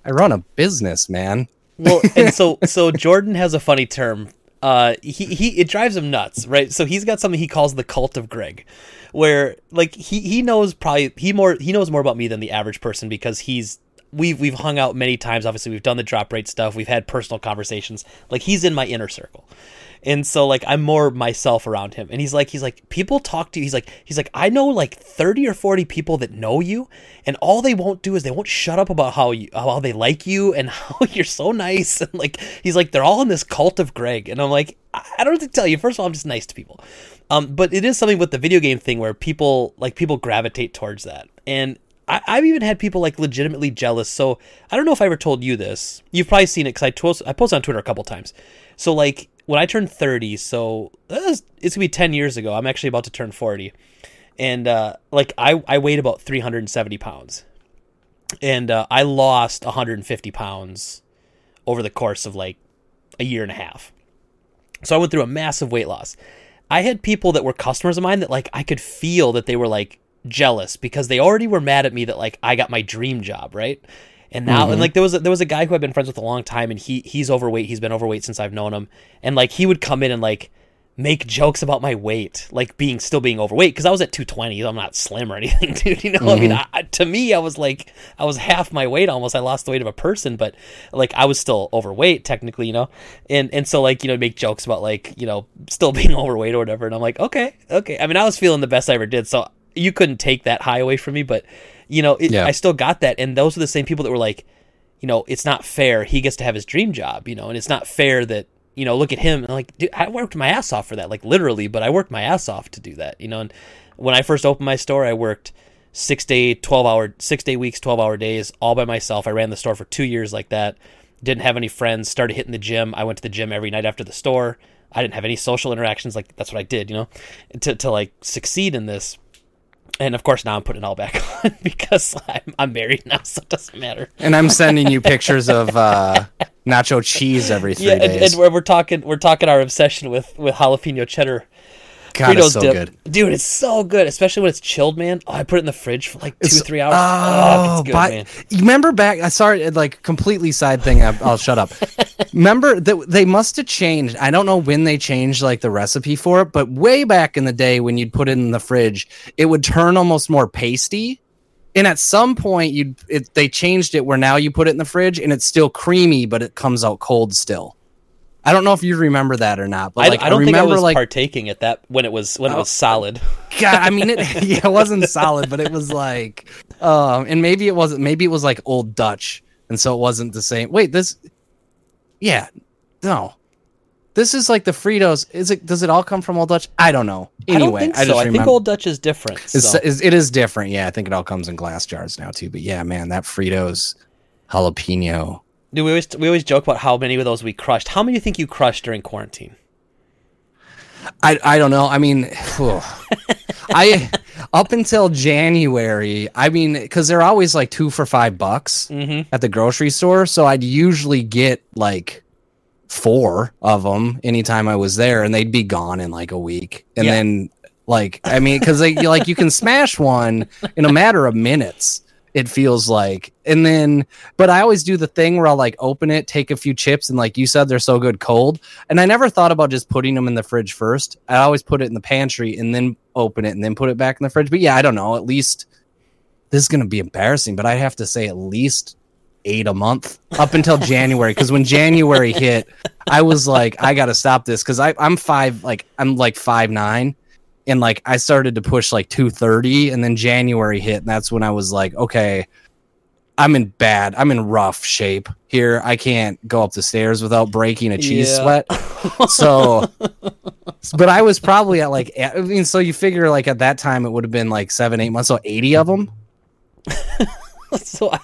I run a business man well, and so so Jordan has a funny term. Uh, he he it drives him nuts, right? So he's got something he calls the cult of Greg, where like he he knows probably he more he knows more about me than the average person because he's we've we've hung out many times. Obviously, we've done the drop rate stuff. We've had personal conversations. Like he's in my inner circle. And so like I'm more myself around him. And he's like he's like people talk to you. He's like he's like I know like 30 or 40 people that know you and all they won't do is they won't shut up about how you how they like you and how you're so nice and like he's like they're all in this cult of Greg. And I'm like I don't what to tell you. First of all, I'm just nice to people. Um, but it is something with the video game thing where people like people gravitate towards that. And I, I've even had people like legitimately jealous. So I don't know if I ever told you this. You've probably seen it because I, post, I posted on Twitter a couple times. So like when I turned 30, so was- it's gonna be 10 years ago. I'm actually about to turn 40, and uh, like I I weighed about 370 pounds, and uh, I lost 150 pounds over the course of like a year and a half. So I went through a massive weight loss. I had people that were customers of mine that like I could feel that they were like jealous because they already were mad at me that like I got my dream job, right? And now and mm-hmm. like there was a, there was a guy who I've been friends with a long time and he he's overweight. He's been overweight since I've known him. And like he would come in and like make jokes about my weight, like being still being overweight because I was at 220. I'm not slim or anything, dude. You know, I mean, mm-hmm. I, to me, I was like, I was half my weight almost. I lost the weight of a person, but like I was still overweight technically, you know. And and so like you know make jokes about like you know still being overweight or whatever. And I'm like, okay, okay. I mean, I was feeling the best I ever did, so you couldn't take that high away from me, but you know, it, Yeah. I still got that. And those are the same people that were like, you know, it's not fair. He gets to have his dream job, you know, and it's not fair that, you know, look at him. And I'm like, dude, I worked my ass off for that, like literally, but I worked my ass off to do that, you know. And when I first opened my store, I worked six day, 12 hour, six day weeks, 12 hour days, all by myself. I ran the store for two years like that. Didn't have any friends, started hitting the gym. I went to the gym every night after the store. I didn't have any social interactions. Like, that's what I did, you know, to, to like succeed in this and of course now I'm putting it all back on because I'm, I'm married now, so it doesn't matter. And I'm sending you pictures of uh, nacho cheese every three Yeah, and, days. and we're, we're talking we're talking our obsession with with jalapeno cheddar God, Fritos it's so dip, good. dude. It's so good, especially when it's chilled, man. Oh, I put it in the fridge for like two It's- three hours. Oh, it's oh, good, but- man. remember back? I sorry, like completely side thing. I, I'll shut up. remember that they must have changed. I don't know when they changed like the recipe for it, but way back in the day when you'd put it in the fridge, it would turn almost more pasty. And at some point, you they changed it where now you put it in the fridge and it's still creamy, but it comes out cold still. I don't know if you remember that or not, but I, like I don't think I remember was like partaking at that when it was when it was solid. God, I mean, it yeah, it wasn't solid, but it was like, um, and maybe it wasn't. Maybe it was like Old Dutch, and so it wasn't the same. Wait, this, yeah, no, this is like the Fritos. Is it? Does it all come from Old Dutch? I don't know. Anyway, I don't think I just I think. Old Dutch is different. so. it's- it is different. Yeah, I think it all comes in glass jars now too. But yeah, man, that Fritos jalapeno. Dude, we always we always joke about how many of those we crushed. How many do you think you crushed during quarantine? I I don't know. I mean. I up until January. I mean, because they're always like two for five bucks Mm-hmm. at the grocery store, so I'd usually get like four of them anytime I was there, and they'd be gone in like a week. And Yeah. then, like, I mean, because like you can smash one in a matter of minutes. It feels like, and then, but I always do the thing where I'll like open it, take a few chips, and like you said, they're so good cold. And I never thought about just putting them in the fridge first. I always put it in the pantry and then open it and then put it back in the fridge. But yeah, I don't know. At least this is going to be embarrassing, but I have to say at least eight a month up until January. Because when January hit, I was like, I got to stop this because I'm five, like I'm like five nine, and like I started to push like two thirty, and then January hit, and that's when I was like, okay. I'm in bad. I'm in rough shape here. I can't go up the stairs without breaking a cheese Yeah. sweat. So, but I was probably at like, I mean, so you figure like at that time it would have been like seven, eight months, so 80 of them. so I,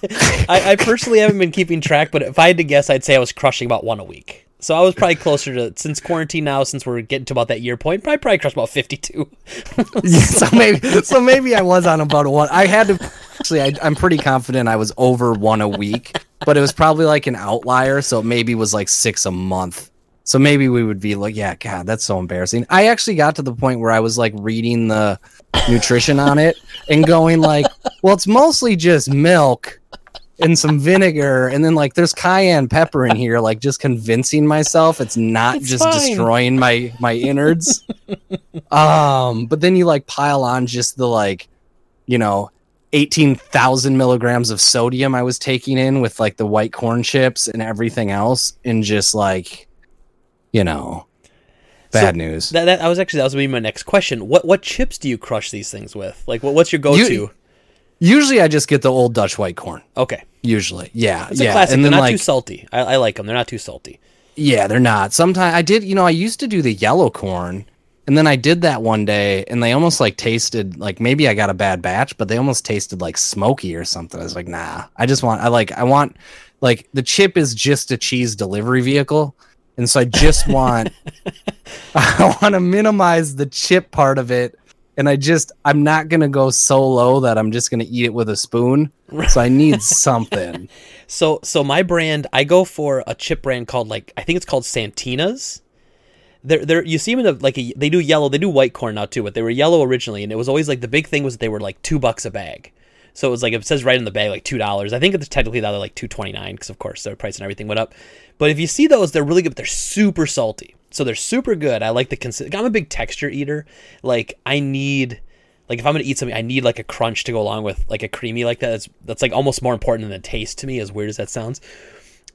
I, I personally haven't been keeping track, but if I had to guess, I'd say I was crushing about one a week. So I was probably closer to since quarantine now, since we're getting to about that year point. Probably probably crushed about fifty two. so maybe, so maybe I was on about one. I had to actually. I, I'm pretty confident I was over one a week, but it was probably like an outlier. So it maybe was like six a month. So maybe we would be like, yeah, God, that's so embarrassing. I actually got to the point where I was like reading the nutrition on it and going like, well, it's mostly just milk and some vinegar, and then like there's cayenne pepper in here, like just convincing myself it's not It's just fine. destroying my my innards. um, but then you like pile on just the like, you know, eighteen thousand milligrams of sodium I was taking in with like the white corn chips and everything else, and just like, you know, bad news. That, that I was actually that was gonna be my next question. What what chips do you crush these things with? Like what, what's your go to? You- Usually, I just get the old Dutch white corn. Okay, Usually, yeah, it's yeah, classic. and They're not like too salty. I, I like them. They're not too salty. Yeah, they're not. Sometimes I did, you know, I used to do the yellow corn, and then I did that one day, and they almost like tasted like maybe I got a bad batch, but they almost tasted like smoky or something. I was like, nah, I just want, I like, I want, like, the chip is just a cheese delivery vehicle. And so I just want, I want to minimize the chip part of it. And I just, I'm not going to go so low that I'm just going to eat it with a spoon. So I need something. So so my brand, I go for a chip brand called like I think it's called Santitas. They're, they're you see them in the, like a, they do yellow, they do white corn now too, but they were yellow originally, and it was always like the big thing was that they were like two bucks a bag. So it was like it says right in the bag like two dollars. I think it's technically now they're like two twenty nine because of course their price and everything went up. But if you see those, they're really good. But they're super salty. So they're super good. I like the consi- I'm a big texture eater. Like I need like if I'm gonna eat something, I need like a crunch to go along with like a creamy like that. That's that's like almost more important than the taste to me. As weird as that sounds,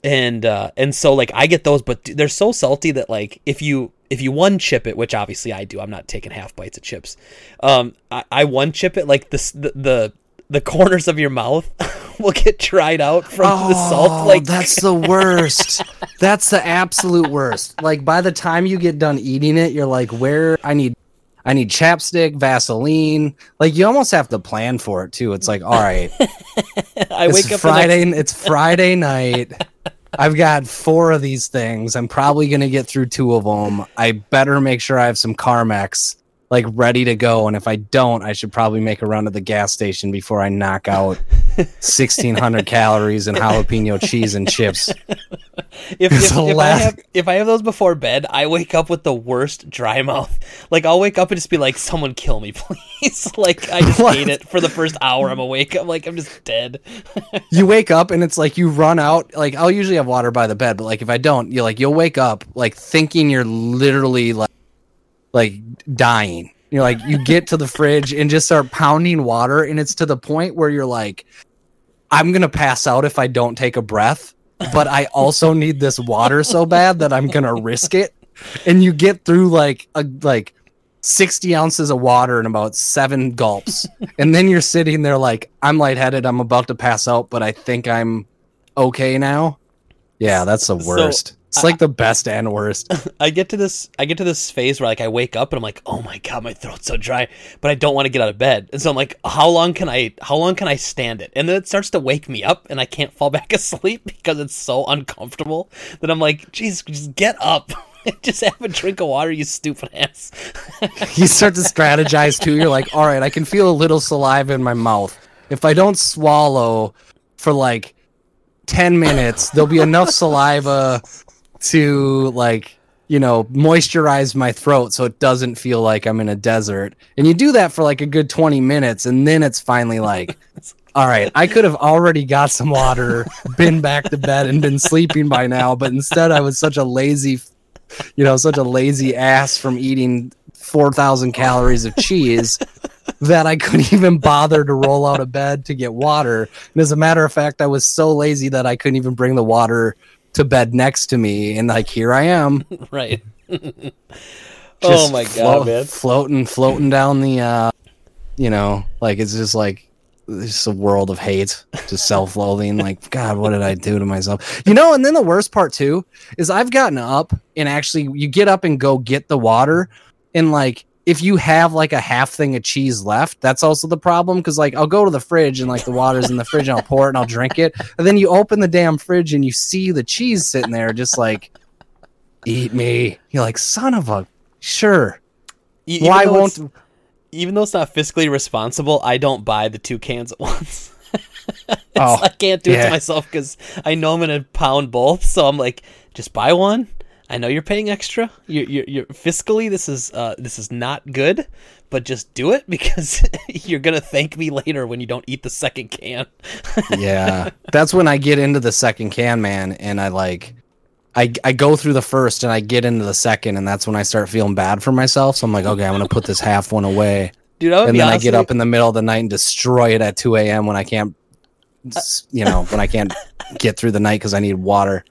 and uh, and so like I get those, but they're so salty that like if you if you one chip it, which obviously I do, I'm not taking half bites of chips. Um, I, I one chip it like this the the the corners of your mouth will get dried out from the salt. Oh, like Oh, that's the worst. that's the absolute worst. Like by the time you get done eating it, you're like, where I need I need chapstick, Vaseline. Like you almost have to plan for it too. It's like, all right, I wake up Friday. The It's Friday night. I've got four of these things. I'm probably gonna get through two of them. I better make sure I have some Carmex like ready to go. And if I don't, I should probably make a run to the gas station before I knock out 1600 calories and jalapeno cheese and chips. if, if, if I have if I have those before bed, I wake up with the worst dry mouth. Like I'll wake up and just be like, "Someone kill me, please!" like I just hate it for the first hour. I'm awake. I'm like I'm just dead. you wake up and it's like you run out like i'll usually have water by the bed but like if i don't you're like you'll wake up like thinking you're literally like like dying you're like you get to the fridge and just start pounding water and it's to the point where you're like i'm gonna pass out if i don't take a breath but i also need this water so bad that i'm gonna risk it. And you get through like a like 60 ounces of water in about seven gulps. And then you're sitting there like i'm lightheaded. I'm about to pass out but i think i'm okay now. Yeah that's the So, worst it's like the best and worst I get to this I get to this phase where like I wake up and I'm like, "Oh my god, my throat's so dry," but I don't want to get out of bed. And so I'm like, "How long can I how long can I stand it?" And then it starts to wake me up and I can't fall back asleep because it's so uncomfortable that I'm like, "Jeez, just get up." just have a drink of water, you stupid ass. you start to strategize too you're like all right i can feel a little saliva in my mouth if i don't swallow for like 10 minutes there'll be enough saliva to like you know moisturize my throat so it doesn't feel like i'm in a desert. And you do that for like a good 20 minutes and then it's finally like all right i could have already got some water been back to bed and been sleeping by now but instead i was such a lazy you know such a lazy ass from eating 4000 calories of cheese that i couldn't even bother to roll out of bed to get water. And as a matter of fact i was so lazy that i couldn't even bring the water to bed next to me and like here i am right. oh my god, flo- man. floating floating down the uh you know like it's just like it's just a world of hate just self-loathing like god what did i do to myself you know and then the worst part too is i've gotten up and actually you get up and go get the water and like if you have like a half thing of cheese left that's also the problem because like i'll go to the fridge and like the water's in the fridge and i'll pour it and i'll drink it and then you open the damn fridge and you see the cheese sitting there just like eat me you're like son of a sure even why won't even though it's not fiscally responsible, I don't buy the two cans at once. Oh, I can't do it to myself because I know I'm gonna pound both. So I'm like, just buy one. I know you're paying extra. You're, you're, you're fiscally this is uh, this is not good, but just do it because you're gonna thank me later when you don't eat the second can. yeah that's when i get into the second can man and i like I, I go through the first and I get into the second and that's when I start feeling bad for myself. So I'm like, okay, I'm gonna put this half one away. Dude, And then I get up in the middle of the night and destroy it at 2 a.m. when I can't, you know, when I can't get through the night because I need water.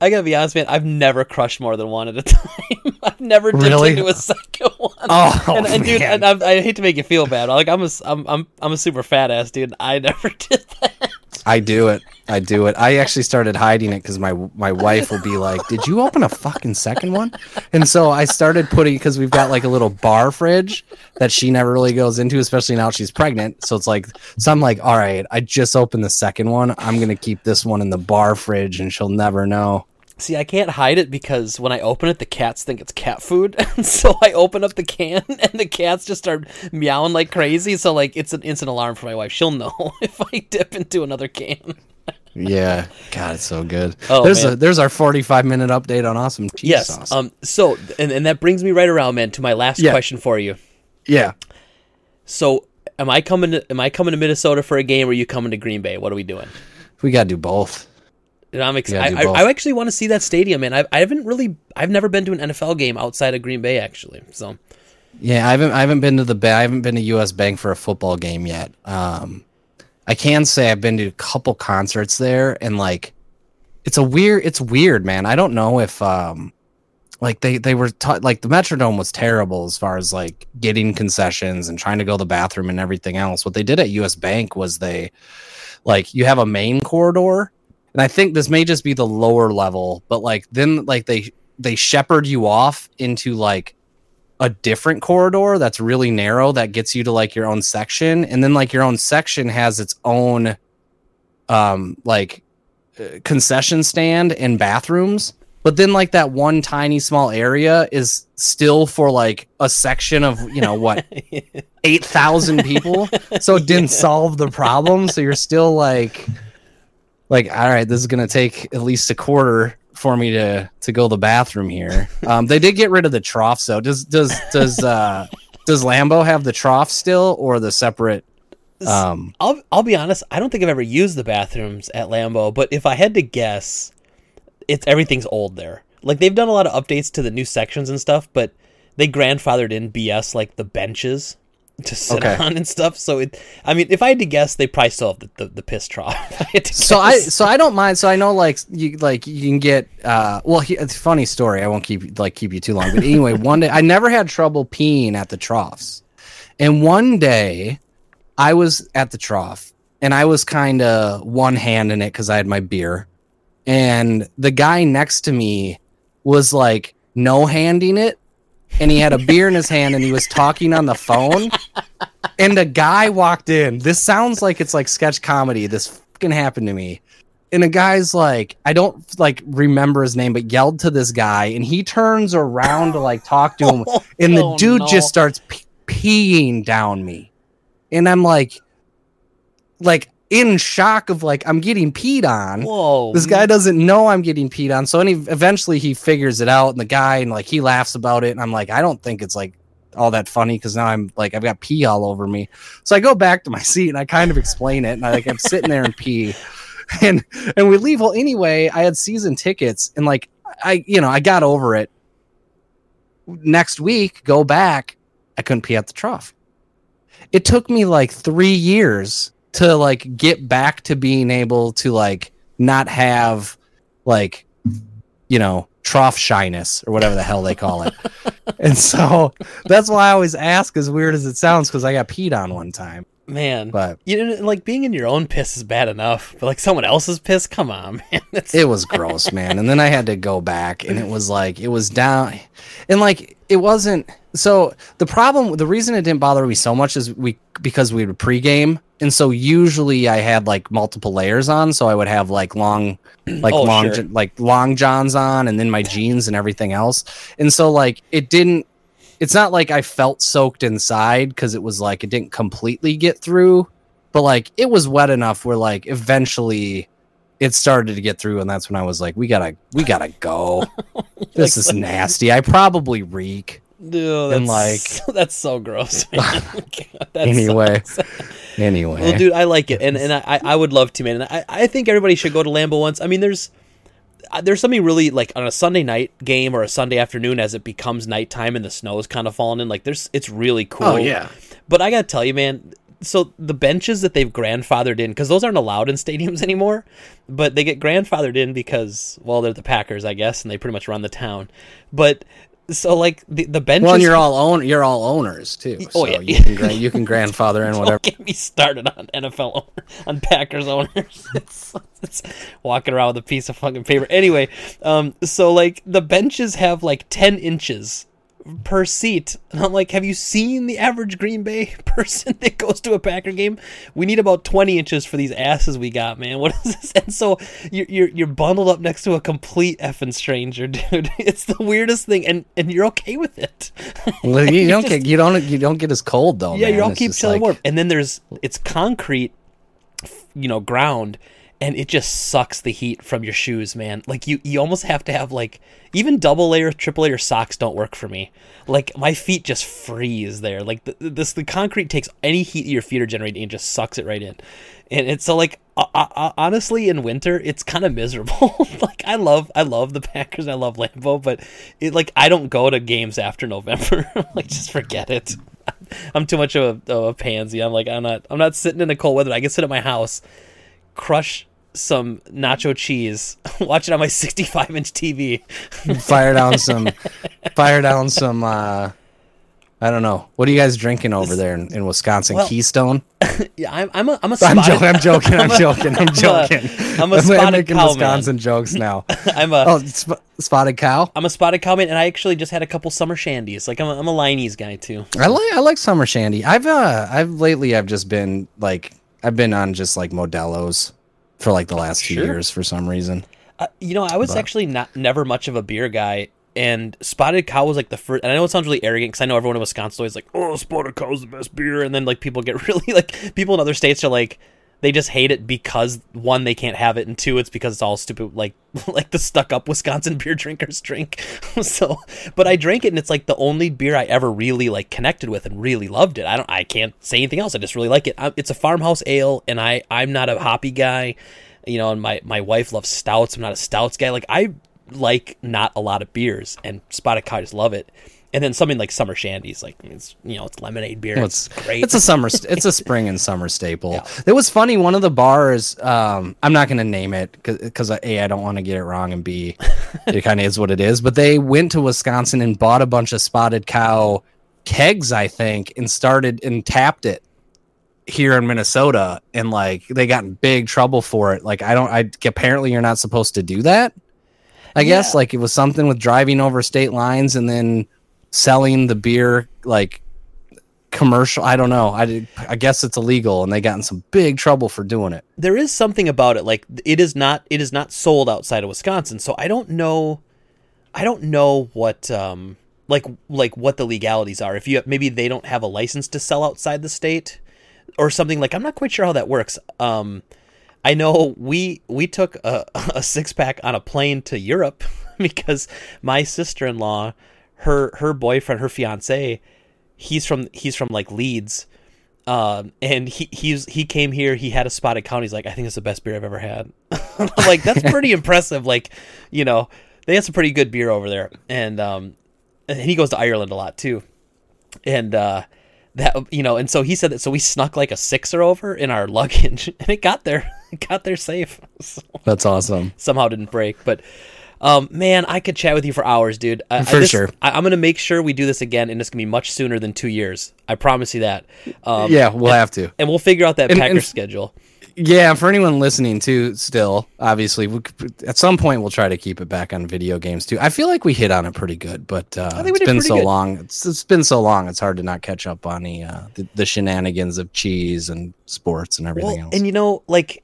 I gotta be honest, man. I've never crushed more than one at a time. I've never dipped Really? into a second one. Oh, and, and dude, man. and I, I hate to make you feel bad. Like I'm a, I'm, I'm, I'm a super fat ass dude. I never did that. I do it. I do it. I actually started hiding it because my my wife will be like, "Did you open a fucking second one?" And so I started putting because we've got like a little bar fridge that she never really goes into, especially now she's pregnant. So it's like, so I'm like, "All right, I just opened the second one. I'm gonna keep this one in the bar fridge, and she'll never know." See, I can't hide it because when I open it, the cats think it's cat food, and so I open up the can, and the cats just start meowing like crazy. So like, it's an instant alarm for my wife. She'll know if I dip into another can. Yeah, God, it's so good. Oh, there's man. a there's our 45 minute update on awesome cheese Yes. sauce. Um. So, and, and that brings me right around, man, to my last Yeah. question for you. yeah, So, am I coming? To, am I coming to Minnesota for a game, or are you coming to Green Bay? What are we doing? we gotta do both. And I'm excited. gotta I. I actually want to see that stadium, man. I, I haven't really, I've never been to an NFL game outside of Green Bay, actually. So Yeah, I haven't I haven't been to the I haven't been to US Bank for a football game yet. Um I can say I've been to a couple concerts there and like it's a weird it's weird, man. I don't know if um like they they were like the Metrodome was terrible as far as like getting concessions and trying to go to the bathroom and everything else. What they did at US Bank was they like you have a main corridor and I think this may just be the lower level, but like then like they they shepherd you off into like a different corridor that's really narrow that gets you to like your own section. And then like your own section has its own um like uh, concession stand and bathrooms. But then like that one tiny small area is still for like a section of you know what 8000 people. So it didn't solve the problem. So you're still like like all right this is going to take at least a quarter for me to to go to the bathroom here um they did get rid of the trough so does does does uh does Lambeau have the trough still or the separate um I'll I'll be honest. I don't think I've ever used the bathrooms at Lambeau, but if I had to guess, it's everything's old there. Like they've done a lot of updates to the new sections and stuff, but they grandfathered in BS like the benches to sit Okay. on and stuff. So it, I mean, if I had to guess, they probably still have the, the, the piss trough. I so I so I don't mind. So I know like you like you can get uh well he, it's a funny story. I won't keep like keep you too long. But anyway, one day I never had trouble peeing at the troughs, and one day I was at the trough and I was kind of one hand in it because I had my beer, and the guy next to me was like no handing it, and he had a beer in his hand and he was talking on the phone and a guy walked in. This sounds like it's like sketch comedy. This fucking happened to me. And a guy's like, I don't like remember his name, but yelled to this guy, and he turns around to like talk to him, and the Oh, dude no. just starts pe- peeing down me, and I'm like, like in shock of like I'm getting peed on. Whoa, This guy doesn't know I'm getting peed on, so any eventually he figures it out, and the guy and like he laughs about it, and I'm like, I don't think it's like all that funny because now I'm like I've got pee all over me. So I go back to my seat and I kind of explain it, and I like I'm sitting there and pee, and and we leave. Well, anyway, I had season tickets, and like I you know I got over it. Next week, go back, I couldn't pee at the trough. It took me like three years to like get back to being able to like not have like you know trough shyness or whatever the hell they call it. And so that's why i always ask as weird as it sounds because i got peed on one time man. but you know, like being in your own piss is bad enough, but like someone else's piss, come on, man. It was gross man and then i had to go back and it was like it was down and like it wasn't so the problem the reason it didn't bother me so much is we because we would pregame and so usually i had like multiple layers on so i would have like long like Oh, long sure. like long johns on and then my jeans and everything else and so like it didn't it's not like i felt soaked inside because it was like it didn't completely get through but like it was wet enough where like eventually it started to get through and that's when i was like we gotta we gotta go this is nasty i probably reek Dude, and, like that's so gross. Man. God, that anyway anyway Well, dude, I like it, and and I, I would love to, man. And I, I think everybody should go to Lambeau once. I mean, there's there's something really like on a Sunday night game or a Sunday afternoon as it becomes nighttime and the snow is kind of falling in. Like, there's it's really oh, cool. oh yeah But I gotta tell you, man. So the benches that they've grandfathered in, because those aren't allowed in stadiums anymore, but they get grandfathered in because, well, they're the Packers, I guess, and they pretty much run the town. But so like the the benches. well and you're all own you're all owners too Oh, so yeah. you can gra- you can grandfather in whatever Don't get me started on NFL owner, on Packers owners. It's, it's walking around with a piece of fucking paper. Anyway, um, so like the benches have like ten inches per seat, and I'm like, have you seen the average Green Bay person that goes to a Packer game? We need about twenty inches for these asses we got, man. What is this? And so you're you're, you're bundled up next to a complete effing stranger, dude. It's the weirdest thing, and and you're okay with it. well, you don't just- get you don't you don't get as cold though Yeah, man. you're all It's keep chilling like- warm. And then there's it's concrete, you know, ground, and it just sucks the heat from your shoes, man. Like you, you almost have to have like even double layer, triple layer socks don't work for me. Like my feet just freeze there. Like the, this, the concrete takes any heat your feet are generating and just sucks it right in. And it's so like uh, uh, honestly, in winter, it's kind of miserable. like I love, I love the Packers, I love Lambeau, but it like I don't go to games after November. like just forget it. I'm too much of a, of a pansy. I'm like I'm not. I'm not sitting in the cold weather. I can sit at my house, crush some nacho cheese, watch it on my 65 inch TV. fire down some, fire down some. uh I don't know. What are you guys drinking over there in, in Wisconsin? Well, Keystone. yeah, I'm. I'm a. I'm a. I'm, spotted- I'm joking. I'm joking. I'm joking. I'm a I'm spotted making cow man. Wisconsin jokes now. I'm a. oh, sp- spotted cow. I'm a spotted cow man, and I actually just had a couple summer shandies. Like I'm a, I'm a Leinie's guy too. I like I like summer shandy. I've uh I've lately I've just been like I've been on just like Modelo's for like the last Sure. years for some reason. Uh, you know, I was But- actually not never much of a beer guy, and Spotted Cow was like the first. And I know it sounds really arrogant because I know everyone in Wisconsin always like, "Oh, Spotted Cow's the best beer," and then like people get really like people in other states are like. They just hate it because one, they can't have it, and two, it's because it's all stupid, like like the stuck up Wisconsin beer drinkers drink. so, but I drank it, and it's like the only beer I ever really like connected with and really loved it. I don't, I can't say anything else. I just really like it. It's a farmhouse ale, and I I'm not a hoppy guy you know, and my my wife loves stouts. I'm not a stouts guy. Like I like not a lot of beers, and Spotted Cow just love it. And then something like summer shandies, like it's you know it's lemonade beer. Well, it's, it's great. It's a summer. st- It's a spring and summer staple. Yeah. It was funny. One of the bars. Um, I'm not going to name it because a I don't want to get it wrong, and b it kind of is what it is. But they went to Wisconsin and bought a bunch of spotted cow kegs, I think, and started and tapped it here in Minnesota, and like they got in big trouble for it. Like I don't. I apparently you're not supposed to do that. I guess Yeah. like it was something with driving over state lines and then selling the beer like commercial. I don't know. I I guess it's illegal, and they got in some big trouble for doing it. there is something about it. Like it is not it is not sold outside of Wisconsin, so I don't know. I don't know what um like like what the legalities are. If you maybe they don't have a license to sell outside the state or something like I'm not quite sure how that works. Um I know we we took a, a six pack on a plane to Europe because my sister in law, her her boyfriend, her fiance, he's from he's from like Leeds, um, and he he's he came here. He had a spotted cow. and He's like, I think it's the best beer I've ever had. I'm like that's pretty impressive. Like, you know, they have some pretty good beer over there, and um, and he goes to Ireland a lot too, and uh, that you know, and so he said that. So we snuck like a sixer over in our luggage, and it got there, it got there safe. So That's awesome. somehow didn't break, but. Um, man, I could chat with you for hours, dude. I, I For just- sure. I, I'm gonna make sure we do this again, and it's gonna be much sooner than two years. I promise you that. Um, yeah, we'll have to. and we'll figure out that And- Packers and- schedule. Yeah, for anyone listening too, still obviously we, at some point we'll try to keep it back on video games too. I feel like we hit on it pretty good, but uh, it's been so good. long. It's, it's been so long. It's hard to not catch up on the uh, the, the shenanigans of cheese and sports and everything Well, else. and you know, like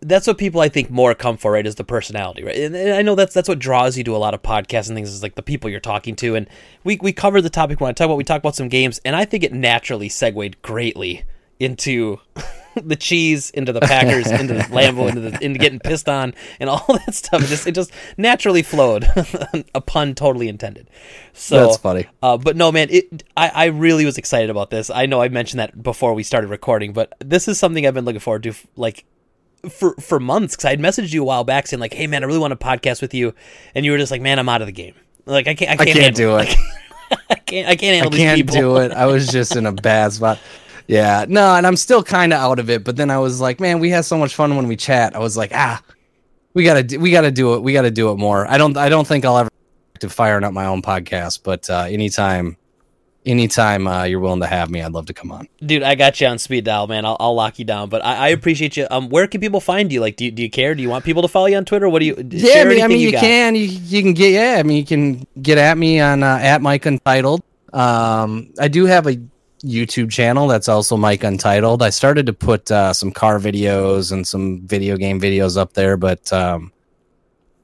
that's what people I think more come for, right? Is the personality, right? And, and I know that's that's what draws you to a lot of podcasts and things is like the people you're talking to. And we we covered the topic when I talk about we talk about some games, and I think it naturally segued greatly into the cheese, into the Packers, into the Lambeau, into the into getting pissed on, and all that stuff. It just it just naturally flowed, a pun totally intended. So That's funny. uh, but no, man, it. I, I really was excited about this. I know I mentioned that before we started recording, but this is something I've been looking forward to, like for for months. Because I had messaged you a while back saying like, "Hey, man, I really want to podcast with you," and you were just like, "Man, I'm out of the game. Like, I can't. I I can't, can't handle do it. I can't. I can't I handle these can't do it. I was just in a bad spot. Yeah, no, and I'm still kind of out of it. But then I was like, man, we had so much fun when we chat. I was like, ah, we gotta, do, we gotta do it. We gotta do it more. I don't, I don't think I'll ever to firing up my own podcast. But uh, anytime, anytime uh, you're willing to have me, I'd love to come on. Dude, I got you on speed dial, man. I'll, I'll lock you down. But I, I appreciate you. Um, where can people find you? Like, do you, do you care? Do you want people to follow you on Twitter? What do you? Yeah, I mean, I mean, you, got. can, you, you can get, yeah, I mean, you can get at me on uh, at Mike Untitled. Um, I do have a YouTube channel that's also Mike Untitled. I started to put uh, some car videos and some video game videos up there, but um,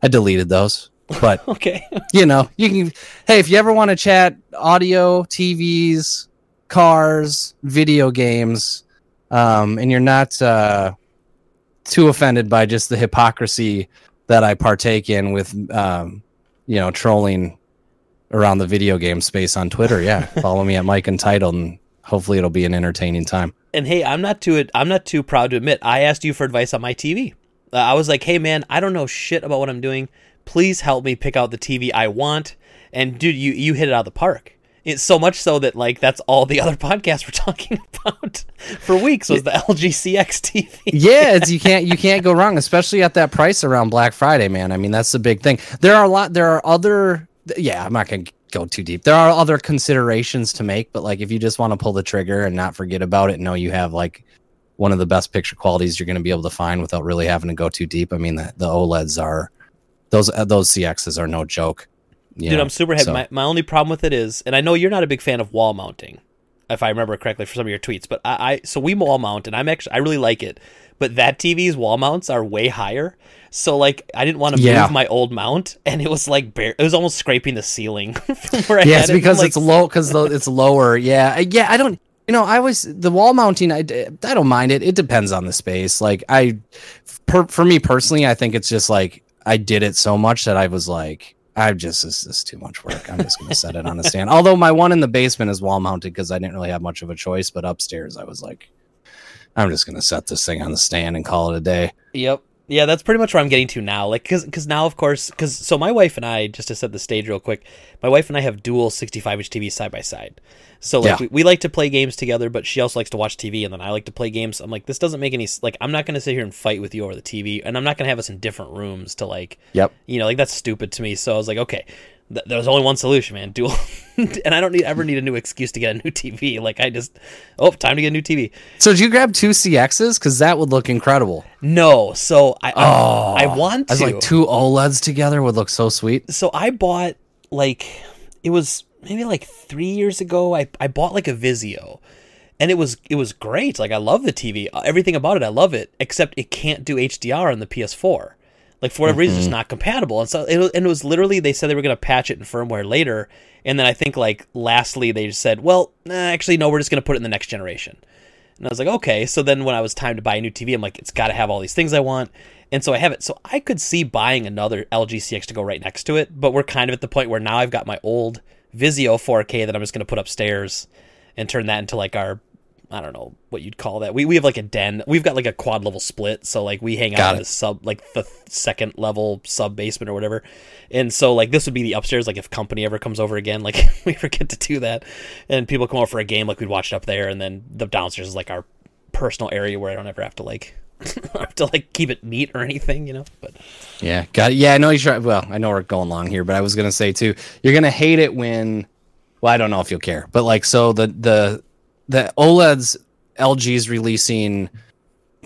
I deleted those. But Okay. you know, you can. Hey, if you ever want to chat audio, TVs, cars, video games, um, and you're not uh, too offended by just the hypocrisy that I partake in with, um, you know, trolling around the video game space on Twitter, yeah, follow me at Mike Entitled, and hopefully it'll be an entertaining time. And hey, I'm not too I'm not too proud to admit I asked you for advice on my TV. Uh, I was like, "Hey man, I don't know shit about what I'm doing. Please help me pick out the TV I want." And dude, you you hit it out of the park. It's so much so that like that's all the other podcasts were talking about for weeks was the LG CX TV. yeah, it's, you can't you can't go wrong, especially at that price around Black Friday, man. I mean, that's the big thing. There are a lot. There are other. Yeah, I'm not gonna go too deep. There are other considerations to make, but like if you just want to pull the trigger and not forget about it, know you have like one of the best picture qualities you're going to be able to find without really having to go too deep. I mean, the, the OLEDs are those uh, those CXs are no joke. Dude. I'm super happy. So. My, my only problem with it is, and I know you're not a big fan of wall mounting, if I remember correctly for some of your tweets, but I, I so we wall mount, and I'm actually I really like it. But that TV's wall mounts are way higher, so like I didn't want to yeah. move my old mount, and it was like bare, it was almost scraping the ceiling from where I yeah, it's because it. it's low because it's lower. Yeah, yeah. I don't. You know, I was the wall mounting. I, I don't mind it. It depends on the space. Like I, per, for me personally, I think it's just like I did it so much that I was like, I just this is too much work. I'm just gonna set it on a stand. Although my one in the basement is wall mounted because I didn't really have much of a choice. But upstairs, I was like, I'm just gonna set this thing on the stand and call it a day. Yep. Yeah, that's pretty much where I'm getting to now. Like, cause, cause now, of course, cause so my wife and I, just to set the stage real quick, my wife and I have dual 65 inch TVs side by side. So like, yeah. we, we like to play games together, but she also likes to watch TV, and then I like to play games. I'm like, this doesn't make any like. I'm not gonna sit here and fight with you over the TV, and I'm not gonna have us in different rooms to like. Yep. You know, like that's stupid to me. So I was like, okay, th- there's only one solution, man. Dual, and I don't need ever need a new excuse to get a new TV. Like I just, oh, time to get a new TV. So did you grab two CXs? Because that would look incredible. No, so I oh, I, I want to. As like two OLEDs together would look so sweet. So I bought like it was maybe like three years ago. I I bought like a Vizio. And it was it was great. Like I love the TV, everything about it. I love it, except it can't do HDR on the PS4. Like for whatever mm-hmm. reason, it's mm-hmm. not compatible. And so it, and it was literally they said they were going to patch it in firmware later. And then I think like lastly they just said, well, nah, actually no, we're just going to put it in the next generation. And I was like, okay. So then when I was time to buy a new TV, I'm like, it's got to have all these things I want. And so I have it. So I could see buying another LG CX to go right next to it. But we're kind of at the point where now I've got my old Vizio 4K that I'm just going to put upstairs and turn that into like our I don't know what you'd call that. We we have like a den. We've got like a quad level split, so like we hang got out in the sub like the second level sub basement or whatever. And so like this would be the upstairs. Like if company ever comes over again, like we forget to do that, and people come over for a game, like we'd watch it up there, and then the downstairs is like our personal area where I don't ever have to like have to like keep it neat or anything, you know. But yeah, got it. Yeah, I know you try. Well, I know we're going long here, but I was gonna say too, you're gonna hate it when. Well, I don't know if you'll care, but like so the the the OLEDs LG's releasing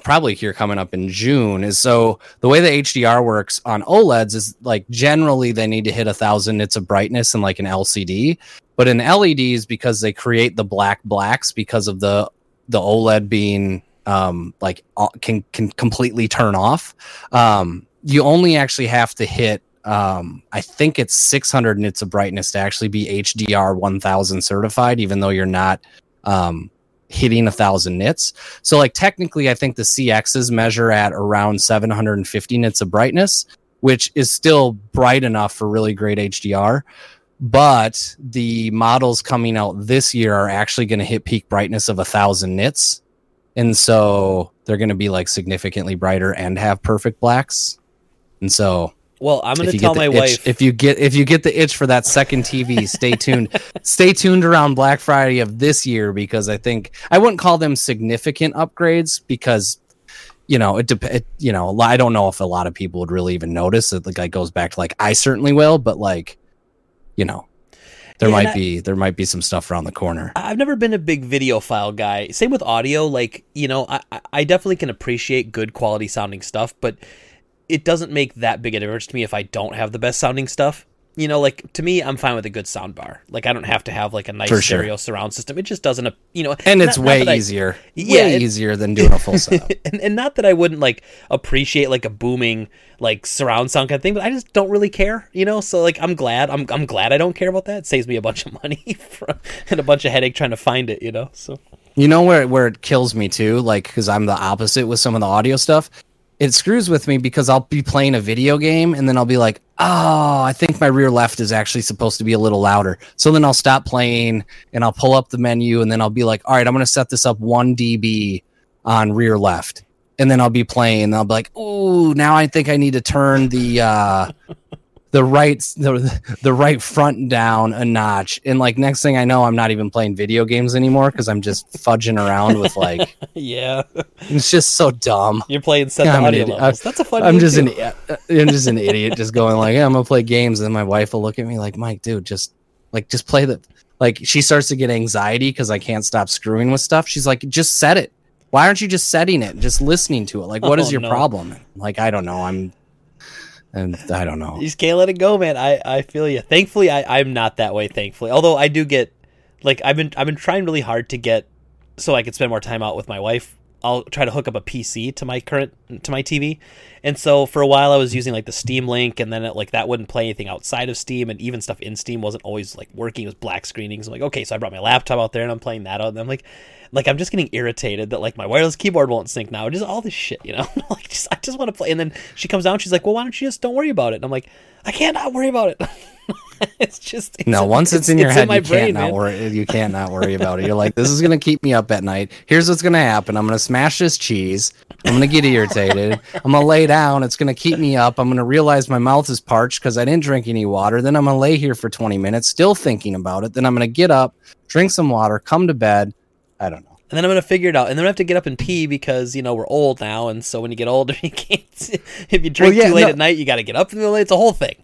probably here coming up in June is so the way the HDR works on OLEDs is like generally they need to hit a thousand nits of brightness in like an LCD, but in OLEDs because they create the black blacks because of the the OLED being um like can can completely turn off. Um you only actually have to hit um, I think it's 600 nits of brightness to actually be HDR 1000 certified, even though you're not um, hitting a thousand nits. So like technically, I think the CXs measure at around 750 nits of brightness, which is still bright enough for really great HDR. But the models coming out this year are actually going to hit peak brightness of a thousand nits. And so they're going to be like significantly brighter and have perfect blacks. And so well, I'm going to tell my itch, wife if you get if you get the itch for that second TV, stay tuned. stay tuned around Black Friday of this year because I think I wouldn't call them significant upgrades because you know it, dep- it you know I don't know if a lot of people would really even notice it. Like goes back to like I certainly will, but like you know there yeah, might be there might be some stuff around the corner. I've never been a big videophile guy. Same with audio. Like you know, I I definitely can appreciate good quality sounding stuff, but it doesn't make that big a difference to me if I don't have the best sounding stuff. You know, like to me, I'm fine with a good sound bar. Like I don't have to have like a nice For stereo surround system. It just doesn't, you know. And it's way not easier, yeah, way it, easier than doing a full sound. and, and not that I wouldn't like appreciate like a booming like surround sound kind of thing, but I just don't really care, you know. So like, I'm glad, I'm I'm glad I don't care about that. It saves me a bunch of money from, and a bunch of headache trying to find it, you know. So you know where where it kills me too, like because I'm the opposite with some of the audio stuff it screws with me because I'll be playing a video game and then I'll be like, oh, I think my rear left is actually supposed to be a little louder. So then I'll stop playing and I'll pull up the menu and then I'll be like, all right, I'm going to set this up 1 dB on rear left. And then I'll be playing and I'll be like, oh, now I think I need to turn the uh, the right the, the right front down a notch. And like next thing i know i'm not even playing video games anymore because i'm just fudging around with like yeah. it's just so dumb. You're playing set Yeah, audio levels. That's a fun i'm just too. an uh, i'm just an idiot just going like yeah, i'm gonna play games and my wife will look at me like mike dude just like just play the like she starts to get anxiety because i can't stop screwing with stuff. She's like just set it. Why aren't you just setting it? Just listening to it. Like what is Oh, your no. problem? Like i don't know. I'm and i don't know You just can't let it go, man. I, I feel you. Thankfully, I, I'm not that way. Thankfully, although I do get like I've been I've been trying really hard to get so I could spend more time out with my wife. I'll try to hook up a PC to my current to my TV, and so for a while I was using like the Steam Link, and then it, like that wouldn't play anything outside of Steam, and even stuff in Steam wasn't always like working. It was black screenings. I'm like, okay, so I brought my laptop out there and I'm playing that out, and I'm like, like I'm just getting irritated that like my wireless keyboard won't sync now. Just all this shit, you know. like just I just want to play. And then she comes down, she's like, well, why don't you just don't worry about it? And I'm like, I can't not worry about it. it's just it's No, once it's, in your head, my you brain, can't not worry. You can't not worry about it. You're like, this is gonna keep me up at night. Here's what's gonna happen. I'm gonna smash this cheese. I'm gonna get irritated. I'm gonna lay down. It's gonna keep me up. I'm gonna realize my mouth is parched because I didn't drink any water. Then I'm gonna lay here for 20 minutes, still thinking about it. Then I'm gonna get up, drink some water, come to bed. I don't know. And then I'm gonna figure it out. And then I have to get up and pee because you know we're old now, and so when you get older, you can't. If you drink yeah, too late no. at night, you got to get up in the middle. of the night. It's a whole thing.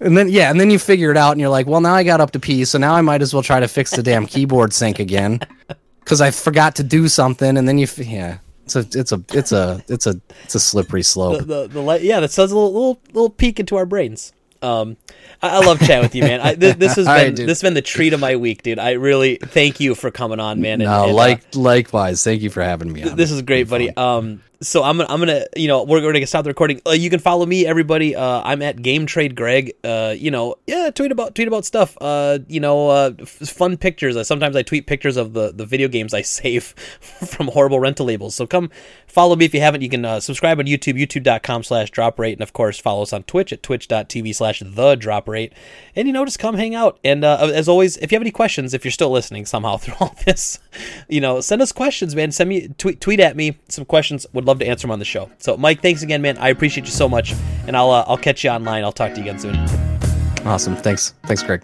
And then yeah, and then you figure it out, and you're like, well, now I got up to pee, so now I might as well try to fix the damn keyboard sync again because I forgot to do something. And then you, f- yeah, it's a, it's a, it's a, it's a, it's a slippery slope. the, the light, yeah, that sounds a little little little peek into our brains. Um, I, I love chatting with you, man. I, th- this has been dude. this has been the treat of my week, dude. I really thank you for coming on, man. and- No, and, uh, like likewise. Thank you for having me. On. This is great, buddy. Um, so I'm gonna, I'm gonna, you know, we're to stop the recording. Uh, you can follow me, everybody. Uh, I'm at Game Trade Greg. Uh, you know, yeah, tweet about tweet about stuff. Uh, you know, uh, f- fun pictures. Uh, sometimes I tweet pictures of the the video games I save from horrible rental labels. So come follow me if you haven't. You can uh, subscribe on YouTube, youtube.com slash drop rate, and of course follow us on Twitch at twitch.tv slash the drop rate. And you know, just come hang out. And uh, as always, if you have any questions, if you're still listening somehow through all this, you know, send us questions, man. Send me tweet tweet at me some questions. Would love to answer them on the show. So, Mike, thanks again, man. I appreciate you so much, and I'll uh, I'll catch you online. I'll talk to you again soon. awesome. Thanks. Thanks, Greg.